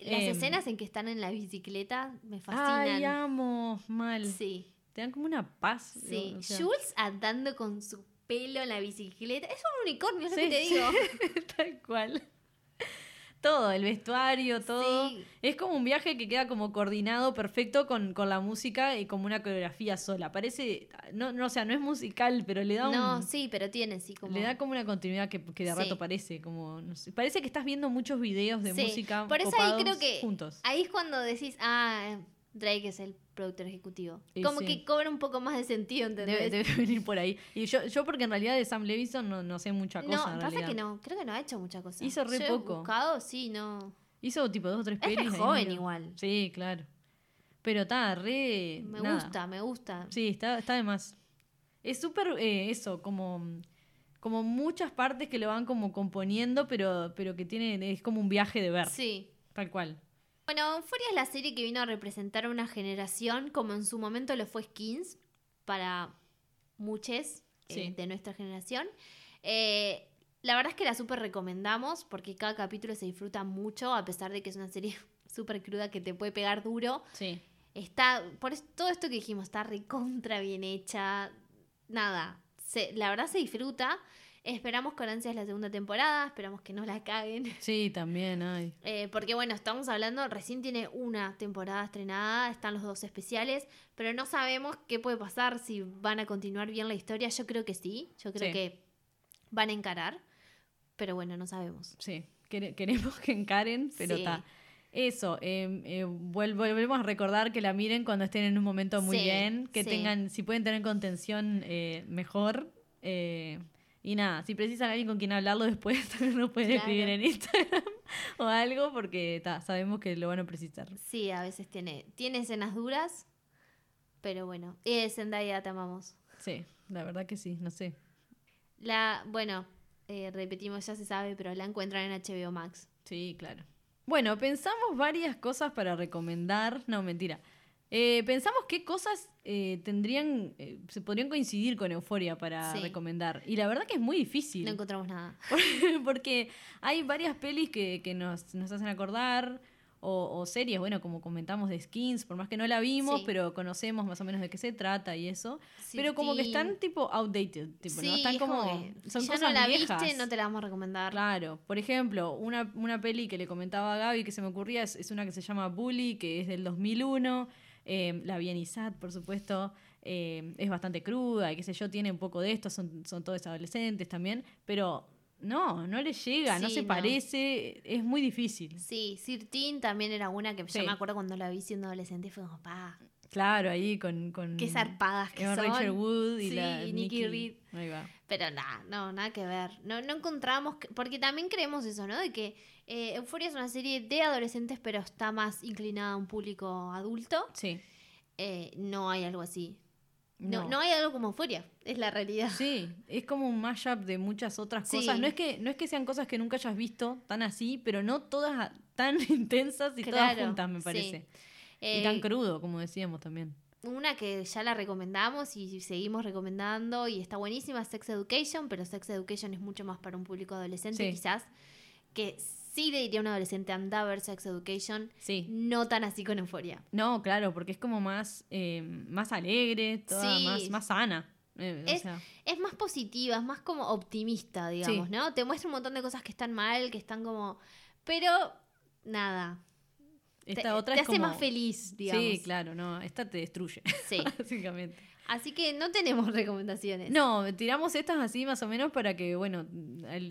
Las Em, escenas en que están en la bicicleta me fascinan. Ay, amo, mal. Sí, Te dan como una paz. sí. o sea, Jules andando con su pelo en la bicicleta. Es un unicornio, es Sí, lo que te digo. Tal cual. Todo, el vestuario, todo. Sí. Es como un viaje que queda como coordinado perfecto con, con la música y como una coreografía sola. Parece, no, no, o sea, no es musical, pero le da un, No, sí, pero tiene, sí, como... le da como una continuidad que, que de Sí. rato parece, como, no sé, parece que estás viendo muchos videos de Sí, música por eso ahí creo que- juntos. Ahí es cuando decís, ah, Drake es el productor ejecutivo. Y como sí. que cobra un poco más de sentido, ¿entendés? Debe, debe venir por ahí. Y yo, yo porque en realidad de Sam Levinson no, no sé mucha cosa. no, en pasa realidad. que no, creo que no ha hecho mucha cosa. Hizo re Yo he poco. buscado, sí, no. Hizo tipo dos o tres Es re pelis. ahí joven igual. Sí, claro. Pero está re. Me nada. gusta, me gusta. Sí, está, está de más. Es súper eh, eso, como, como muchas partes que lo van como componiendo, pero, pero que tiene, es como un viaje de ver. Sí. Tal cual. Bueno, Euphoria es la serie que vino a representar a una generación, como en su momento lo fue Skins, para muchos Sí. de nuestra generación. Eh, la verdad es que la súper recomendamos, porque cada capítulo se disfruta mucho, a pesar de que es una serie súper cruda que te puede pegar duro. Sí. Está, por todo esto que dijimos, está recontra bien hecha. Nada, se- la verdad se disfruta. Esperamos con ansias la segunda temporada, esperamos que no la caguen. Sí, también hay. Eh, porque bueno, estamos hablando, recién tiene una temporada estrenada, están los dos especiales, pero no sabemos qué puede pasar, si van a continuar bien la historia. Yo creo que sí, yo creo Sí. que van a encarar, pero bueno, no sabemos. Sí. Quere- queremos que encaren, pero Sí. está. Eso, eh, eh, volvemos a recordar que la miren cuando estén en un momento muy Sí, bien, que tengan, si pueden tener contención, eh, mejor. eh, y nada, si precisan alguien con quien hablarlo después, también nos pueden Claro. escribir en Instagram o algo, porque ta, sabemos que lo van a precisar. Sí, a veces tiene, tiene escenas duras, pero bueno. Eh, Zendaya, te amamos. Sí, la verdad que sí, no sé. La, bueno, eh, repetimos, ya se sabe, pero la encuentran en HBO Max. Sí, claro. Bueno, pensamos varias cosas para recomendar. No, mentira. Eh, pensamos qué cosas eh, tendrían, eh, se podrían coincidir con Euforia para Sí. recomendar. Y la verdad que es muy difícil. No encontramos nada. porque hay varias pelis que, que nos, nos hacen acordar. o, o series, bueno, como comentamos de Skins, por más que no la vimos, Sí. pero conocemos más o menos de qué se trata y eso. Pero como que están tipo outdated, tipo, ¿no? Están es como, que son ya cosas no la viejas. viste, no te la vamos a recomendar. Claro, por ejemplo, una, una peli que le comentaba a Gaby que se me ocurría es, es una que se llama Bully, que es del 2001. Eh, la vi en ISAT, por supuesto. eh, es bastante cruda y qué sé yo, tiene un poco de esto, son, son todos adolescentes también. Pero no, no le llega, no se no. parece, es muy difícil. Sí, Sir Teen también era una que Sí. yo me acuerdo cuando la vi siendo adolescente fue como, pa, Claro, ahí con. con qué zarpadas que son. Rachel Wood y Sí, la y Nikki Reed. Ahí va. Pero nada, no, nada que ver. No, no encontramos, que- porque también creemos eso, ¿no? De que eh, Euphoria es una serie de adolescentes, pero está más inclinada a un público adulto. Sí. Eh, no hay algo así. No. No. no hay algo como Euphoria, es la realidad. Sí, es como un mashup de muchas otras Sí. cosas. No es, que, no es que sean cosas que nunca hayas visto tan así, pero no todas tan intensas y todas juntas, me sí. parece. Eh, y tan crudo, como decíamos también. Una que ya la recomendamos y seguimos recomendando y está buenísima, Sex Education, pero Sex Education es mucho más para un público adolescente Sí. quizás, que sí le diría a un adolescente anda a ver Sex Education, Sí. no tan así con euforia. No, claro, porque es como más, eh, más alegre, toda Sí. más, más sana. Eh, o Es- sea, Es más positiva, es más como optimista, digamos, ¿no? Te muestra un montón de cosas que están mal, que están como... Pero, nada, esta te, otra te es hace como- más feliz, digamos. Sí, claro, no, esta te destruye, Sí. básicamente. Así que no tenemos recomendaciones. No, tiramos estas así más o menos para que, bueno,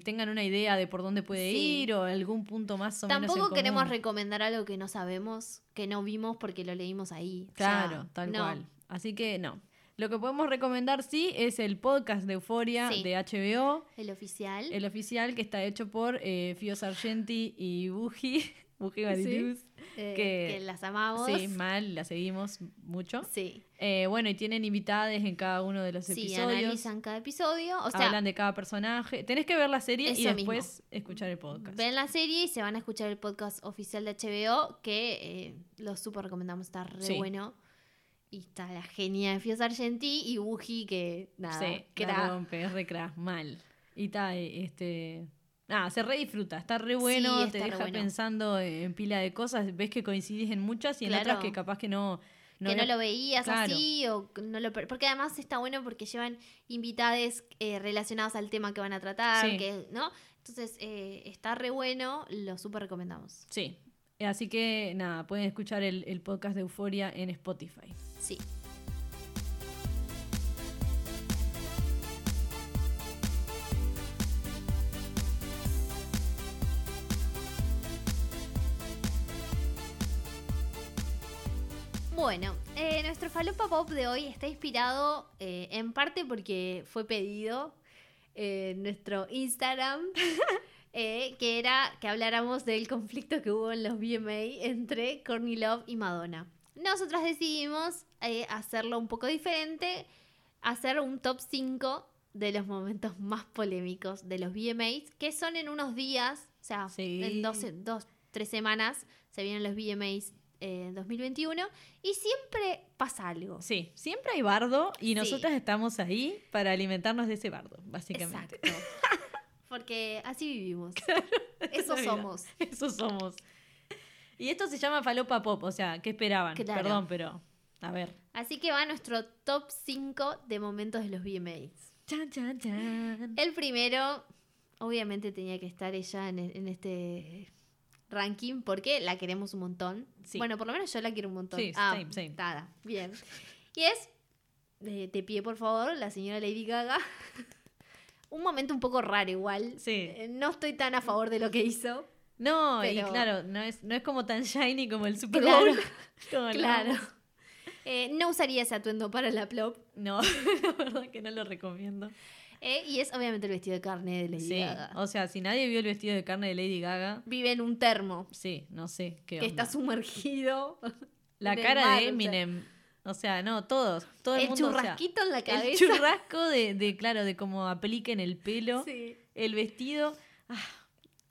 tengan una idea de por dónde puede Sí. ir o algún punto más o menos en Tampoco queremos común. recomendar algo que no sabemos, que no vimos porque lo leímos ahí. O Claro, sea, tal no. cual. Así que no. Lo que podemos recomendar sí es el podcast de Euforia Sí. de HBO, El oficial. el oficial que está hecho por eh, Fio Sargenti y Buji, Buji Mariluz. eh, que- que las amamos. Sí, mal, la seguimos mucho. Sí. Eh, bueno, y tienen invitades en cada uno de los Sí, episodios. analizan cada episodio. O sea, hablan de cada personaje. Tenés que ver la serie y después escuchar el podcast. ven la serie y se van a escuchar el podcast oficial de HBO, que eh, lo súper recomendamos, está re Sí. bueno. Y está la genia de Fio Sargenti y Buji, que nada, Sí, que la era- rompe, es re crack, mal. Y está, eh, este... Nada, se re disfruta, está re bueno, te deja bueno. pensando en pila de cosas, ves que coincidís en muchas y en Claro. otras que capaz que no... que no lo veías Claro. así o no lo porque además está bueno porque llevan invitades eh, relacionados al tema que van a tratar Sí. que no entonces eh, está re bueno lo súper recomendamos Sí, así que nada, pueden escuchar el, el podcast de Euforia en Spotify. sí Bueno, eh, nuestro falopa pop de hoy está inspirado eh, en parte porque fue pedido eh, en nuestro Instagram, eh, que era que habláramos del conflicto que hubo en los VMA entre Courtney Love y Madonna. Nosotras decidimos eh, hacerlo un poco diferente, hacer un top 5 de los momentos más polémicos de los VMAs, que son en unos días, o sea, Sí. en dos, dos, tres semanas se vienen los VMAs en 2021 y siempre pasa algo. Sí, siempre hay bardo y Sí. nosotras estamos ahí para alimentarnos de ese bardo, básicamente. Exacto. Porque así vivimos. Eso la vida. somos. Eso somos. Y esto se llama falopa pop, o sea, ¿qué esperaban? Claro. Perdón, pero a ver. Así que va nuestro top 5 de momentos de los VMAs. Chan, chan, chan. El primero, obviamente tenía que estar ella en, en este ranking porque la queremos un montón. Sí. Bueno, por lo menos yo la quiero un montón. Sí, ah, same, same. bien. Y es, eh, te pide por favor, la señora Lady Gaga. un momento un poco raro igual. Sí. Eh, No estoy tan a favor de lo que hizo. No, y claro, no es, no es como tan shiny como el Super Claro, Bowl. Claro. hablamos. Eh, no usaría ese atuendo para la plop. No, la verdad que no lo recomiendo. Eh, y es obviamente el vestido de carne de Lady Sí, Gaga. o sea, si nadie vio el vestido de carne de Lady Gaga, Vive en un termo sí, no sé qué que está sumergido. La el cara mar, de. Eminem. O sea, no, todos, todo el, el mundo. o sea, churrasquito en la el cabeza. churrasco de, de, claro, de cómo aplica en el pelo, Sí. el vestido. Ah,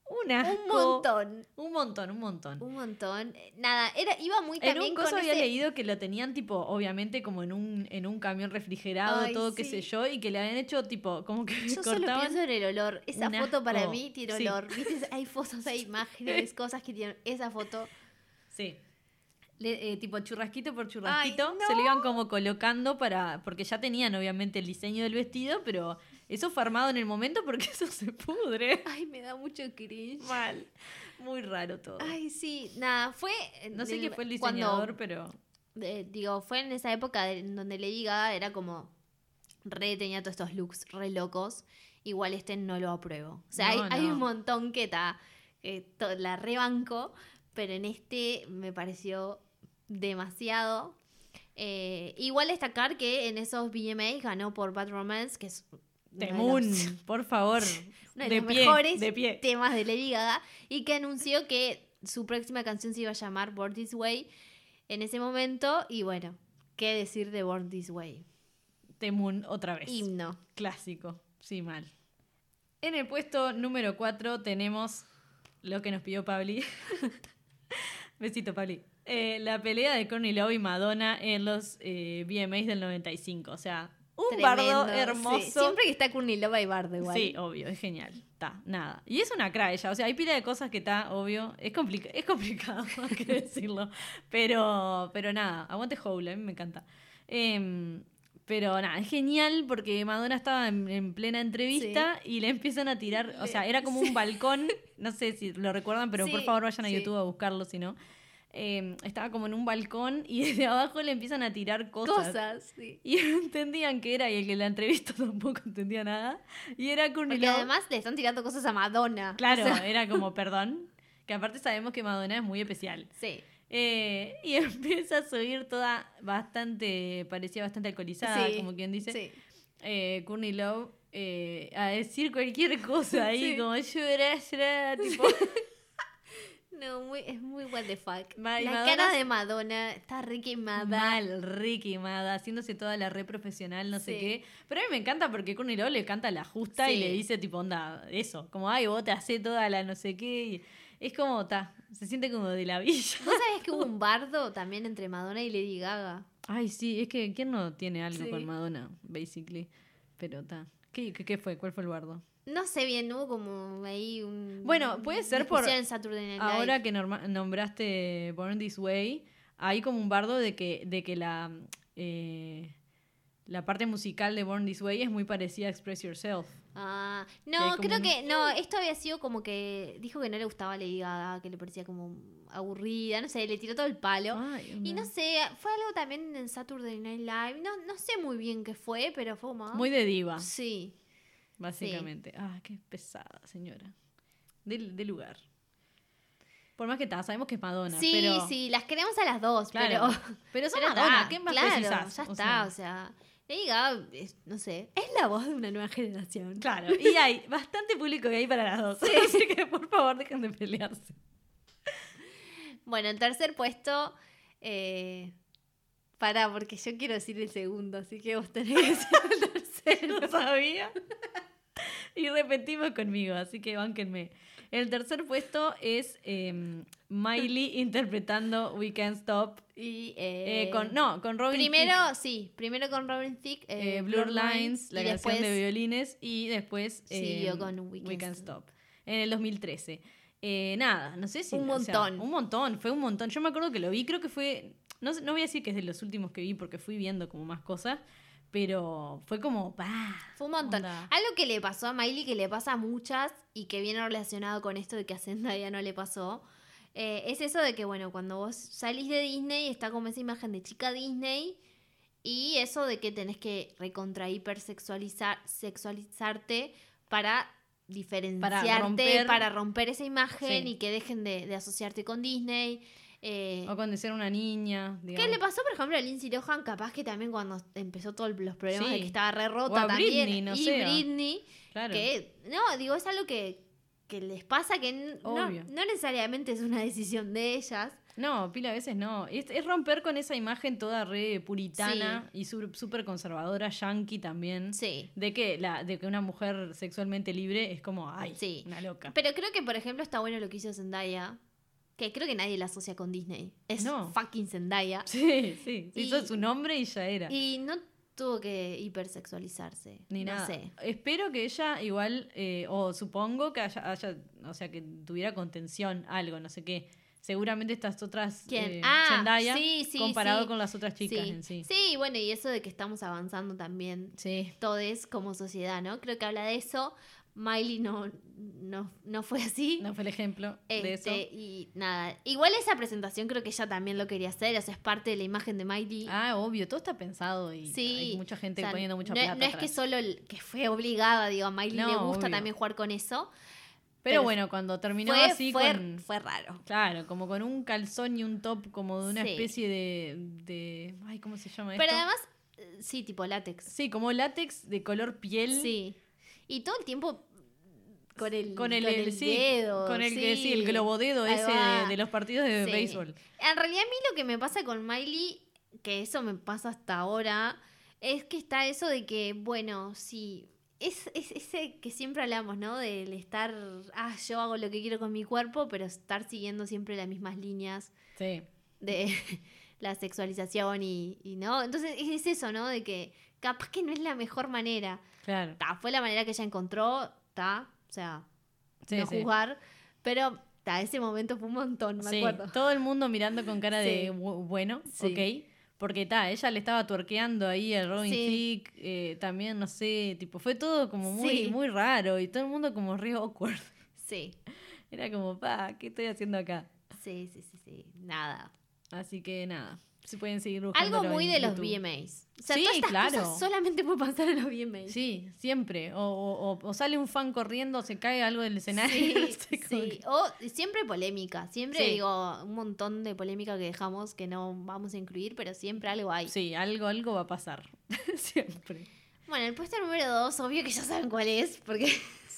un asco. Un montón. Un montón, un montón. Un montón. Eh, Nada, era, iba muy En también un coso con había ese- leído que lo tenían tipo, obviamente, como en un, en un camión refrigerado, Ay, todo qué sí. sé yo, y que le habían hecho tipo, como que Yo solo cortaban. pienso en el olor. Esa foto para mí tiene Sí. olor. ¿Viste? Hay fotos, hay imágenes, cosas que tienen esa foto. Sí. Le- eh, tipo churrasquito por churrasquito, Ay, se lo no. iban como colocando para. Porque ya tenían obviamente el diseño del vestido, pero eso fue armado en el momento porque eso se pudre. Ay, me da mucho cringe. Mal. Muy raro todo. Ay, sí, nada, fue... no sé quién fue el cuando- diseñador, pero. eh, digo, fue en esa época en donde Lady Gaga era como re tenía todos estos looks re locos. Igual este no lo apruebo. O sea, No, hay, hay un montón que to- la rebanco, pero en este me pareció demasiado. Eh, igual destacar que en esos VMAs ganó por Bad Romance, que es los- por favor. uno de, de los pie, mejores de pie. temas de Lady Gaga y que anunció que su próxima canción se iba a llamar Born This Way en ese momento y bueno, qué decir de Born This Way. Temun otra vez. Himno. Clásico. Sí, mal. En el puesto número 4 tenemos lo que nos pidió Pabli. Besito, Pabli. Eh, la pelea de Courtney Love y Madonna en los eh, VMAs del 95. O sea, un bardo Tremendo, hermoso. sí. Siempre que está Courtney Love hay bardo igual. Sí, obvio, es genial. Está, nada. Y es una cra ella. O sea, hay pila de cosas que está, obvio. Es, complica es complicado, hay que decirlo. Pero, pero nada, aguante Hole, a mí me encanta. Em, pero nada, es genial porque Madonna estaba en, en plena entrevista y le empiezan a tirar. O sea, era como un balcón. No sé si lo recuerdan, pero por favor vayan a. YouTube a buscarlo si no. Em, estaba como en un balcón y desde abajo le empiezan a tirar cosas. Cosas, sí. Y no entendían qué era y el que la entrevista tampoco entendía nada. Y era Courtney Porque además le están tirando cosas a Madonna. Claro, O sea, era como perdón. Que aparte sabemos que Madonna es muy especial. sí. Eh, y empieza a subir toda bastante, parecía bastante alcoholizada, Sí, como quien dice. sí. Eh, Courtney Love eh, a decir cualquier cosa ahí, Sí. como llora, tipo. No, muy, es muy what the fuck. Ma- la Madonna cara de Madonna está re quemada. Mal, re quemada, haciéndose toda la re profesional, no sé qué. Pero a mí me encanta porque Courtney Love le canta la justa y le dice, tipo, onda, eso, como, ay, vos te hacés toda la no sé qué. y es como, ta, se siente como de la villa. ¿Vos sabés que hubo un bardo también entre Madonna y Lady Gaga? Ay, sí, es que ¿quién no tiene algo Sí. con Madonna, basically? Pero ta. ¿Qué, qué, qué fue? ¿Cuál fue el bardo? No sé bien, hubo como ahí un. Bueno, puede ser por- en Saturday Night Live. Ahora que nombraste Born This Way, hay como un bardo de que, de que la, eh, la parte musical de Born This Way es muy parecida a Express Yourself. Ah, no, creo un- que. No, esto había sido como que. Dijo que no le gustaba Lady Gaga, que le parecía como aburrida, no sé, le tiró todo el palo. Ay, Y no sé, fue algo también en Saturday Night Live. No, no sé muy bien qué fue, pero fue como. Muy de diva, Sí. Básicamente. Ah, qué pesada, señora. De, de lugar. Por más que tal, sabemos que es Madonna, Sí, pero... sí, las queremos a las dos, Claro, pero. pero son pero Madonna, está, ¿qué más claro, precisás? Ya O está, sea, o sea. Lady Gaga, es- no sé, es la voz de una nueva generación. Claro, y hay bastante público que hay para las dos. Así que por favor dejen de pelearse. Bueno, en tercer puesto. Eh, pará, porque yo quiero decir el segundo, así que vos tenés que decir el tercero. No sabía. Y repetimos conmigo, así que bánquenme. El tercer puesto es eh, Miley interpretando We Can't Stop. Y, eh, eh, con, no, con Robin Primero, sí, primero con Robin Thicke, Thicke, eh, eh, Blur Lines, la y canción después de violines, y después eh, Siguió con We We Can't Can't Stop. En el 2013. Eh, nada, no sé si. Un o sea, montón. un montón, fue un montón. Yo me acuerdo que lo vi, creo que fue. No, no voy a decir que es de los últimos que vi porque fui viendo como más cosas, pero fue como. ¡pah! Fue un montón. Onda. Algo que le pasó a Miley, que le pasa a muchas y que viene relacionado con esto de que a Zendaya no le pasó, eh, es eso de que, bueno, cuando vos salís de Disney está como esa imagen de chica Disney y eso de que tenés que recontra hipersexualizar sexualizarte para diferenciarte, para romper, romper- esa imagen Sí. y que dejen de, de asociarte con Disney. Eh, O con ser una niña. ¿Qué le pasó, por ejemplo, a Lindsay Lohan? Capaz que también cuando empezó todos los problemas Sí. de que estaba re O rota a también. Britney, no y. Britney, Claro. que, no, digo, es algo que, que les pasa que no, no necesariamente es una decisión de ellas. No, pila a veces no. Es, es romper con esa imagen toda re puritana y súper conservadora, yankee también. Sí. De que, la, de que una mujer sexualmente libre es como, ay, Sí. una loca. Pero creo que, por ejemplo, está bueno lo que hizo Zendaya. Que creo que nadie la asocia con Disney. Es No. fucking Zendaya. Sí, sí. Y- hizo su nombre y ya era. Y no tuvo que hipersexualizarse. Ni no nada. sé. Espero que ella igual, eh, o supongo que haya, haya- o sea, que tuviera contención, algo, no sé qué. seguramente estas otras ¿Quién? eh, Ah, Zendaya sí, sí, comparado sí. con las otras chicas sí. en sí. Sí, bueno, y eso de que estamos avanzando también Sí. todos como sociedad, ¿no? Creo que habla de eso. Miley no, no, no fue así. No fue el ejemplo de eso. Este, y nada, igual esa presentación creo que ella también lo quería hacer, o sea, es parte de la imagen de Miley. Ah, obvio, todo está pensado y sí, hay mucha gente o sea, poniendo mucha no, plata. no es que solo el- que fue obligada, digo, a Miley No, le gusta obvio. también jugar con eso. Pero pero bueno, cuando terminó Fue, así fue, con. fue raro. Claro, como con un calzón y un top como de una Sí. especie de, de. Ay, ¿cómo se llama Pero esto? además, eh, sí, tipo látex. Sí, como látex de color piel. Sí. Y todo el tiempo con el, Con el, el- sí, dedo. con el que sí, el globodedo Ahí ese de, de los partidos de Sí. béisbol. En realidad a mí lo que me pasa con Miley, que eso me pasa hasta ahora, es que está eso de que, bueno, sí, es, es ese que siempre hablamos, ¿no? Del estar, ah, yo hago lo que quiero con mi cuerpo, pero estar siguiendo siempre las mismas líneas Sí. de la sexualización y, y no. Entonces es eso, ¿no? De que capaz que no es la mejor manera. Claro. Ta, fue la manera que ella encontró, ta, o sea, Sí, no sí. juzgar, pero ta, ese momento fue un montón, me Sí, acuerdo. todo el mundo mirando con cara de "Bu- bueno, ok. Porque ta, ella le estaba tuerqueando ahí a Robin. Thicke, eh, también, no sé, tipo, fue todo como muy, muy raro y todo el mundo como re awkward. Sí, Era como, pa, ¿qué estoy haciendo acá? sí, sí, sí, sí, nada. Así que nada, se pueden seguir buscando. Algo muy de los VMAs. O sea, Sí, todas estas claro. cosas solamente puede pasar en los VMAs. Sí, siempre. O, o- o- o sale un fan corriendo, se cae algo del escenario. Sí, no sé, como sí. O siempre polémica. Siempre Sí. digo un montón de polémica que dejamos que no vamos a incluir, pero siempre algo hay. Sí, algo, algo va a pasar. siempre. Bueno, el puesto número dos, obvio que ya saben cuál es, porque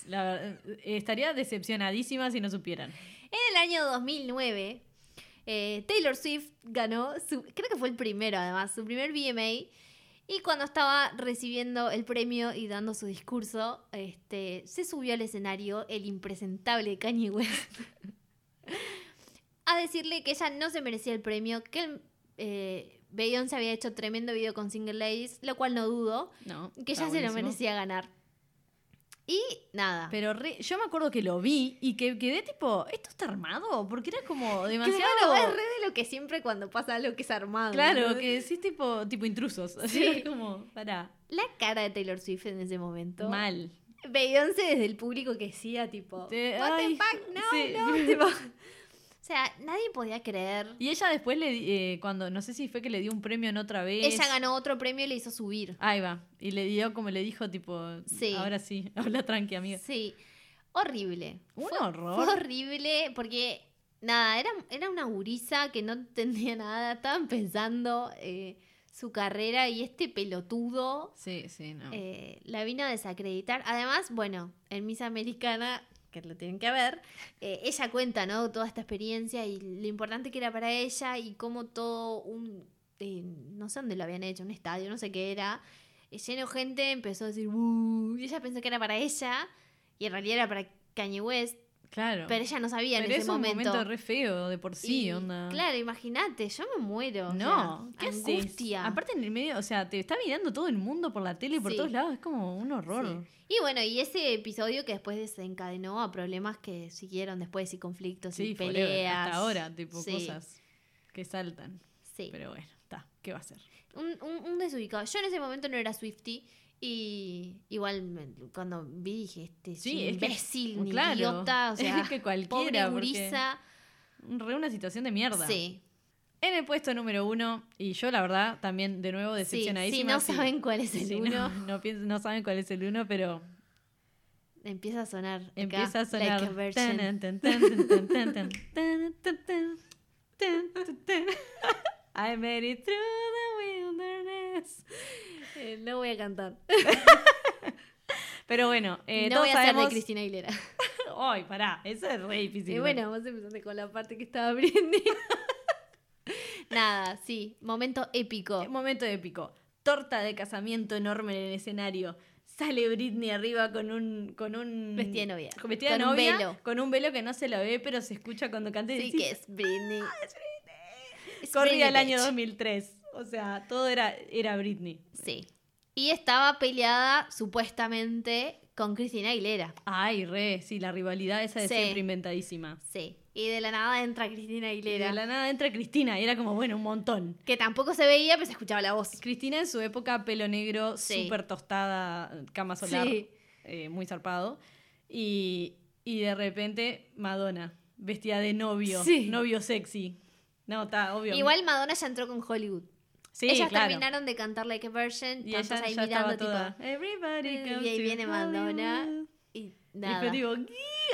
La estaría decepcionadísima si no supieran. en el año 2009 eh, Taylor Swift ganó, su, creo que fue el primero además, su primer VMA. Y cuando estaba recibiendo el premio y dando su discurso, este, se subió al escenario el impresentable Kanye West a decirle que ella no se merecía el premio, que el, eh, Beyoncé había hecho tremendo video con Single Ladies, lo cual no dudo, No. que ella se lo merecía ganar. Y nada. Pero re- yo me acuerdo que lo vi y que quedé tipo, ¿esto está armado? Porque era como Claro, demasiado. es re de lo que siempre cuando pasa algo que es armado. Claro, ¿no? que decís tipo, tipo intrusos. Así Sí. es como, pará. La cara de Taylor Swift en ese momento. Mal. Beyoncé desde el público que decía tipo, Te- what ay, the fuck, no, sí. no, tipo. O sea, nadie podía creer. Y ella después le eh, cuando, no sé si fue que le dio un premio en otra vez. Ella ganó otro premio y le hizo subir. Ahí va. Y le dio como le dijo, tipo, Sí. ahora sí, habla tranqui, amiga. Sí, horrible. Un Fue- horror. Fue horrible porque, nada, era, era una gurisa que no entendía nada. Estaban pensando eh, su carrera y este pelotudo Sí, sí, no. eh, la vino a desacreditar. Además, bueno, en Miss Americana, que lo tienen que ver, eh, ella cuenta, ¿no? Toda esta experiencia y lo importante que era para ella y cómo todo un, eh, no sé dónde lo habían hecho, un estadio, no sé qué era, eh, lleno de gente, empezó a decir, y ella pensó que era para ella y en realidad era para Kanye West, claro. pero ella no sabía Pero en es ese un momento. momento re feo de por sí, Y, onda. Claro, imagínate, yo me muero. o No, sea, ¿qué haces? angustia. Aparte en el medio, o sea, te está mirando todo el mundo por la tele y por Sí. todos lados, es como un horror. Sí. Y bueno, y ese episodio que después desencadenó a problemas que siguieron después y conflictos Sí, y forever, peleas. hasta ahora, tipo cosas que saltan. Sí. Pero bueno, está, ¿qué va a ser? Un, un, un desubicado. Yo en ese momento no era Swifty y igual cuando vi dije, este imbécil, idiota, o sea, que cualquiera, pobre Re una situación de mierda. Sí. En el puesto número uno, y yo la verdad también de nuevo decepcionadísima. Sí, si no saben cuál es el uno. No, saben cuál es el uno, pero... Empieza a sonar. Empieza a sonar. I made it through the wilderness. Eh, no voy a cantar. Pero bueno, eh, no todos voy a hacer de. Cristina Aguilera. Ay, pará, eso es re difícil. Y igual. bueno, vos empezaste con la parte que estaba Britney. Nada, sí, momento épico. Eh, Momento épico. Torta de casamiento enorme en el escenario. Sale Britney arriba con un. Con un Vestida de novia. Con vestida de Con un novia. velo. Con un velo que no se la ve, pero se escucha cuando canta y Sí, decís, que es Britney. Es Corría el Britney, año bitch. 2003. O sea, todo era, era Britney. Sí. Y estaba peleada, supuestamente, con Cristina Aguilera. Ay, re, sí, la rivalidad esa de Sí. siempre inventadísima. Sí. Y de la nada entra Cristina Y Aguilera. de la nada entra Cristina y era como, bueno, un montón. Que tampoco se veía, pero se escuchaba la voz. Cristina en su época, pelo negro, Sí. súper tostada, cama solar, Sí. eh, muy zarpado. Y, y de repente, Madonna, vestida de novio, Sí. novio sexy. No, está obvio. Igual Madonna ya entró con Hollywood. Sí, Ellas claro. terminaron de cantar Like a Virgin, Y ella ahí mirando, toda. tipo. Everybody comes y ahí viene Madonna. Hollywood". Y Y nada. tipo, "Gui",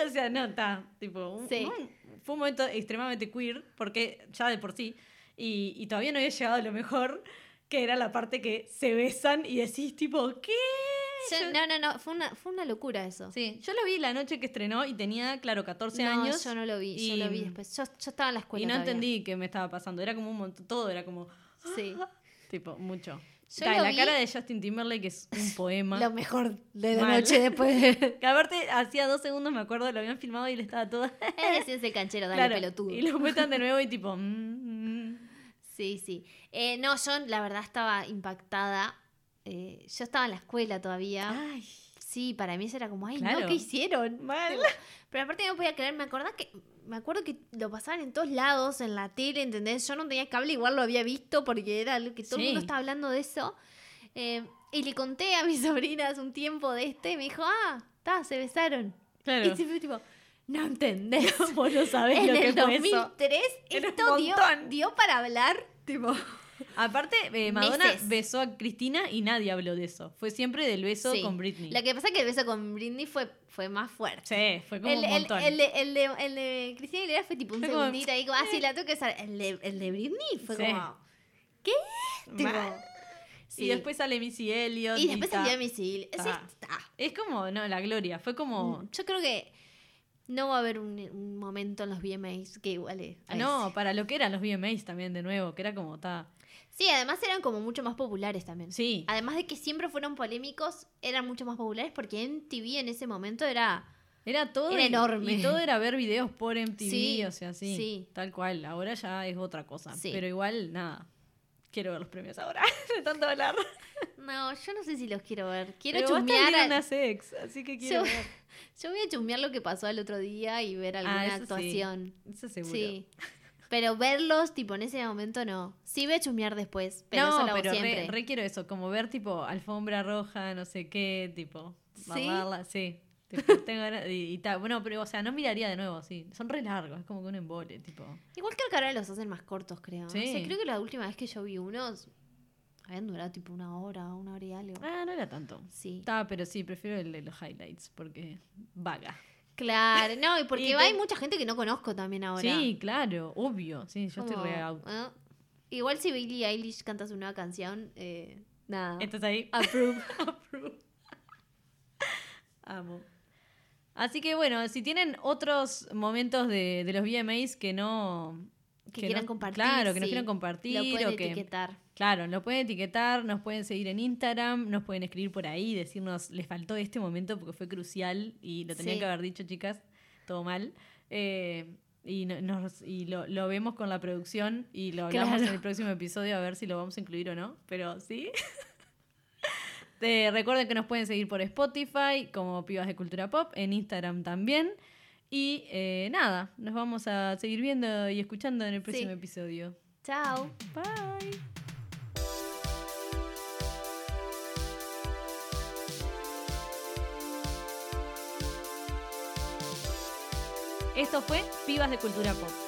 o sea, no, está, tipo, un- Sí. un- fue un momento extremadamente queer, porque ya de por sí, y, y todavía no había llegado a lo mejor, que era la parte que se besan y decís, tipo, ¿qué? Yo- no, no, no, fue una, fue una locura eso. Sí, yo lo vi la noche que estrenó y tenía, claro, 14 no, años. yo no lo vi, yo y- lo vi después. Yo, yo estaba en la escuela. Y no todavía. entendí qué me estaba pasando. Era como un montón, todo era como, Sí. tipo, mucho. Yo lo la vi- cara de Justin Timberlake es un poema. Lo mejor de la Mal. noche después de. Que aparte, hacía dos segundos, me acuerdo, lo habían filmado y él estaba todo... Es decirse canchero, dale claro, pelotudo. y lo muestran de nuevo y tipo... mm, mm. Sí, sí. Eh, no, yo la verdad estaba impactada. Eh, yo estaba en la escuela todavía. Ay, Sí, para mí eso era como, ay, Claro. no, ¿qué hicieron? mal. Pero aparte no podía creer, me acordaba que me acuerdo que lo pasaban en todos lados, en la tele, ¿entendés? Yo no tenía cable, igual lo había visto porque era que todo Sí. el mundo estaba hablando de eso. Eh, y le conté a mis sobrinas un tiempo de este y me dijo, ah, está, se besaron. Claro. Y se fue tipo, no entendés. Vos no sabés en lo que el fue eso. 2003 Era un esto dio, dio para hablar, tipo... Aparte, eh, Madonna Meses. besó a Cristina y nadie habló de eso. Fue siempre del beso Sí. con Britney. Lo que pasa es que el beso con Britney fue, fue más fuerte. Sí, fue como El, un montón. el de, el, de, el de Cristina Aguilera fue tipo un Fue como, segundito ahí, como, ah, sí, la tengo que usar. El de, el de Britney fue Sí. como, ¿qué? Tipo, sí. Y después sale Missy Elliott. Y después salió Ta. está. Es como, no, la gloria. Fue como... Yo creo que no va a haber un, un momento en los VMAs que iguale. a No, ese. para lo que eran los VMAs también, de nuevo, que era como, ta. Sí, además eran como mucho más populares también. Sí, Además de que siempre fueron polémicos, eran mucho más populares porque MTV en ese momento era... era todo. Era enorme. Y todo era ver videos por MTV, Sí, o sea, sí, sí. Tal cual. Ahora ya es otra cosa. Sí. Pero igual, nada. Quiero ver los premios ahora, de tanto hablar. No, yo no sé si los quiero ver. Quiero Pero va a estar chusmear. Lil a- Nas X, así que quiero Yo- ver. Yo voy a chusmear lo que pasó el otro día y ver alguna Ah, eso sí. actuación. Eso seguro. Sí. Pero verlos, tipo, en ese momento no. Sí voy a chusmear después, pero eso no, lo hago pero siempre. re, re quiero eso, como ver tipo alfombra roja, no sé qué, tipo. ¿Sí? sí. Tipo, tengo ganas- y, y tal. Bueno, pero o sea, no miraría de nuevo, sí. Son re largos, es como que un embole, tipo. Igual creo que ahora los hacen más cortos, creo. Sí. No sé, creo que la última vez que yo vi unos habían durado tipo una hora, una hora y algo. Ah, no era tanto. Sí. Está, pero sí, prefiero el de los highlights, porque vaga. Claro, no, y porque Y te- hay mucha gente que no conozco también ahora. Sí, claro, obvio. Sí, yo estoy re out. ¿eh? Igual si Billie Eilish canta su nueva canción, eh, nada. ¿Estás ahí? Approve. Approve. Amo. Así que bueno, si tienen otros momentos de, de los VMAs que no... Que quieran compartir, Claro, que no quieran compartir Lo pueden o que... etiquetar. Claro, nos pueden etiquetar, nos pueden seguir en Instagram, nos pueden escribir por ahí, decirnos, les faltó este momento porque fue crucial y lo tenían Sí. que haber dicho, chicas, todo mal. Eh, y no- nos, y lo, lo vemos con la producción y lo hablamos Claro. en el próximo episodio a ver si lo vamos a incluir o no, pero sí. Eh, recuerden que nos pueden seguir por Spotify como Pibas de Cultura Pop, en Instagram también. Y eh, nada, nos vamos a seguir viendo y escuchando en el próximo Sí. episodio. Chao. Bye. Esto fue Pibas de Cultura Pop.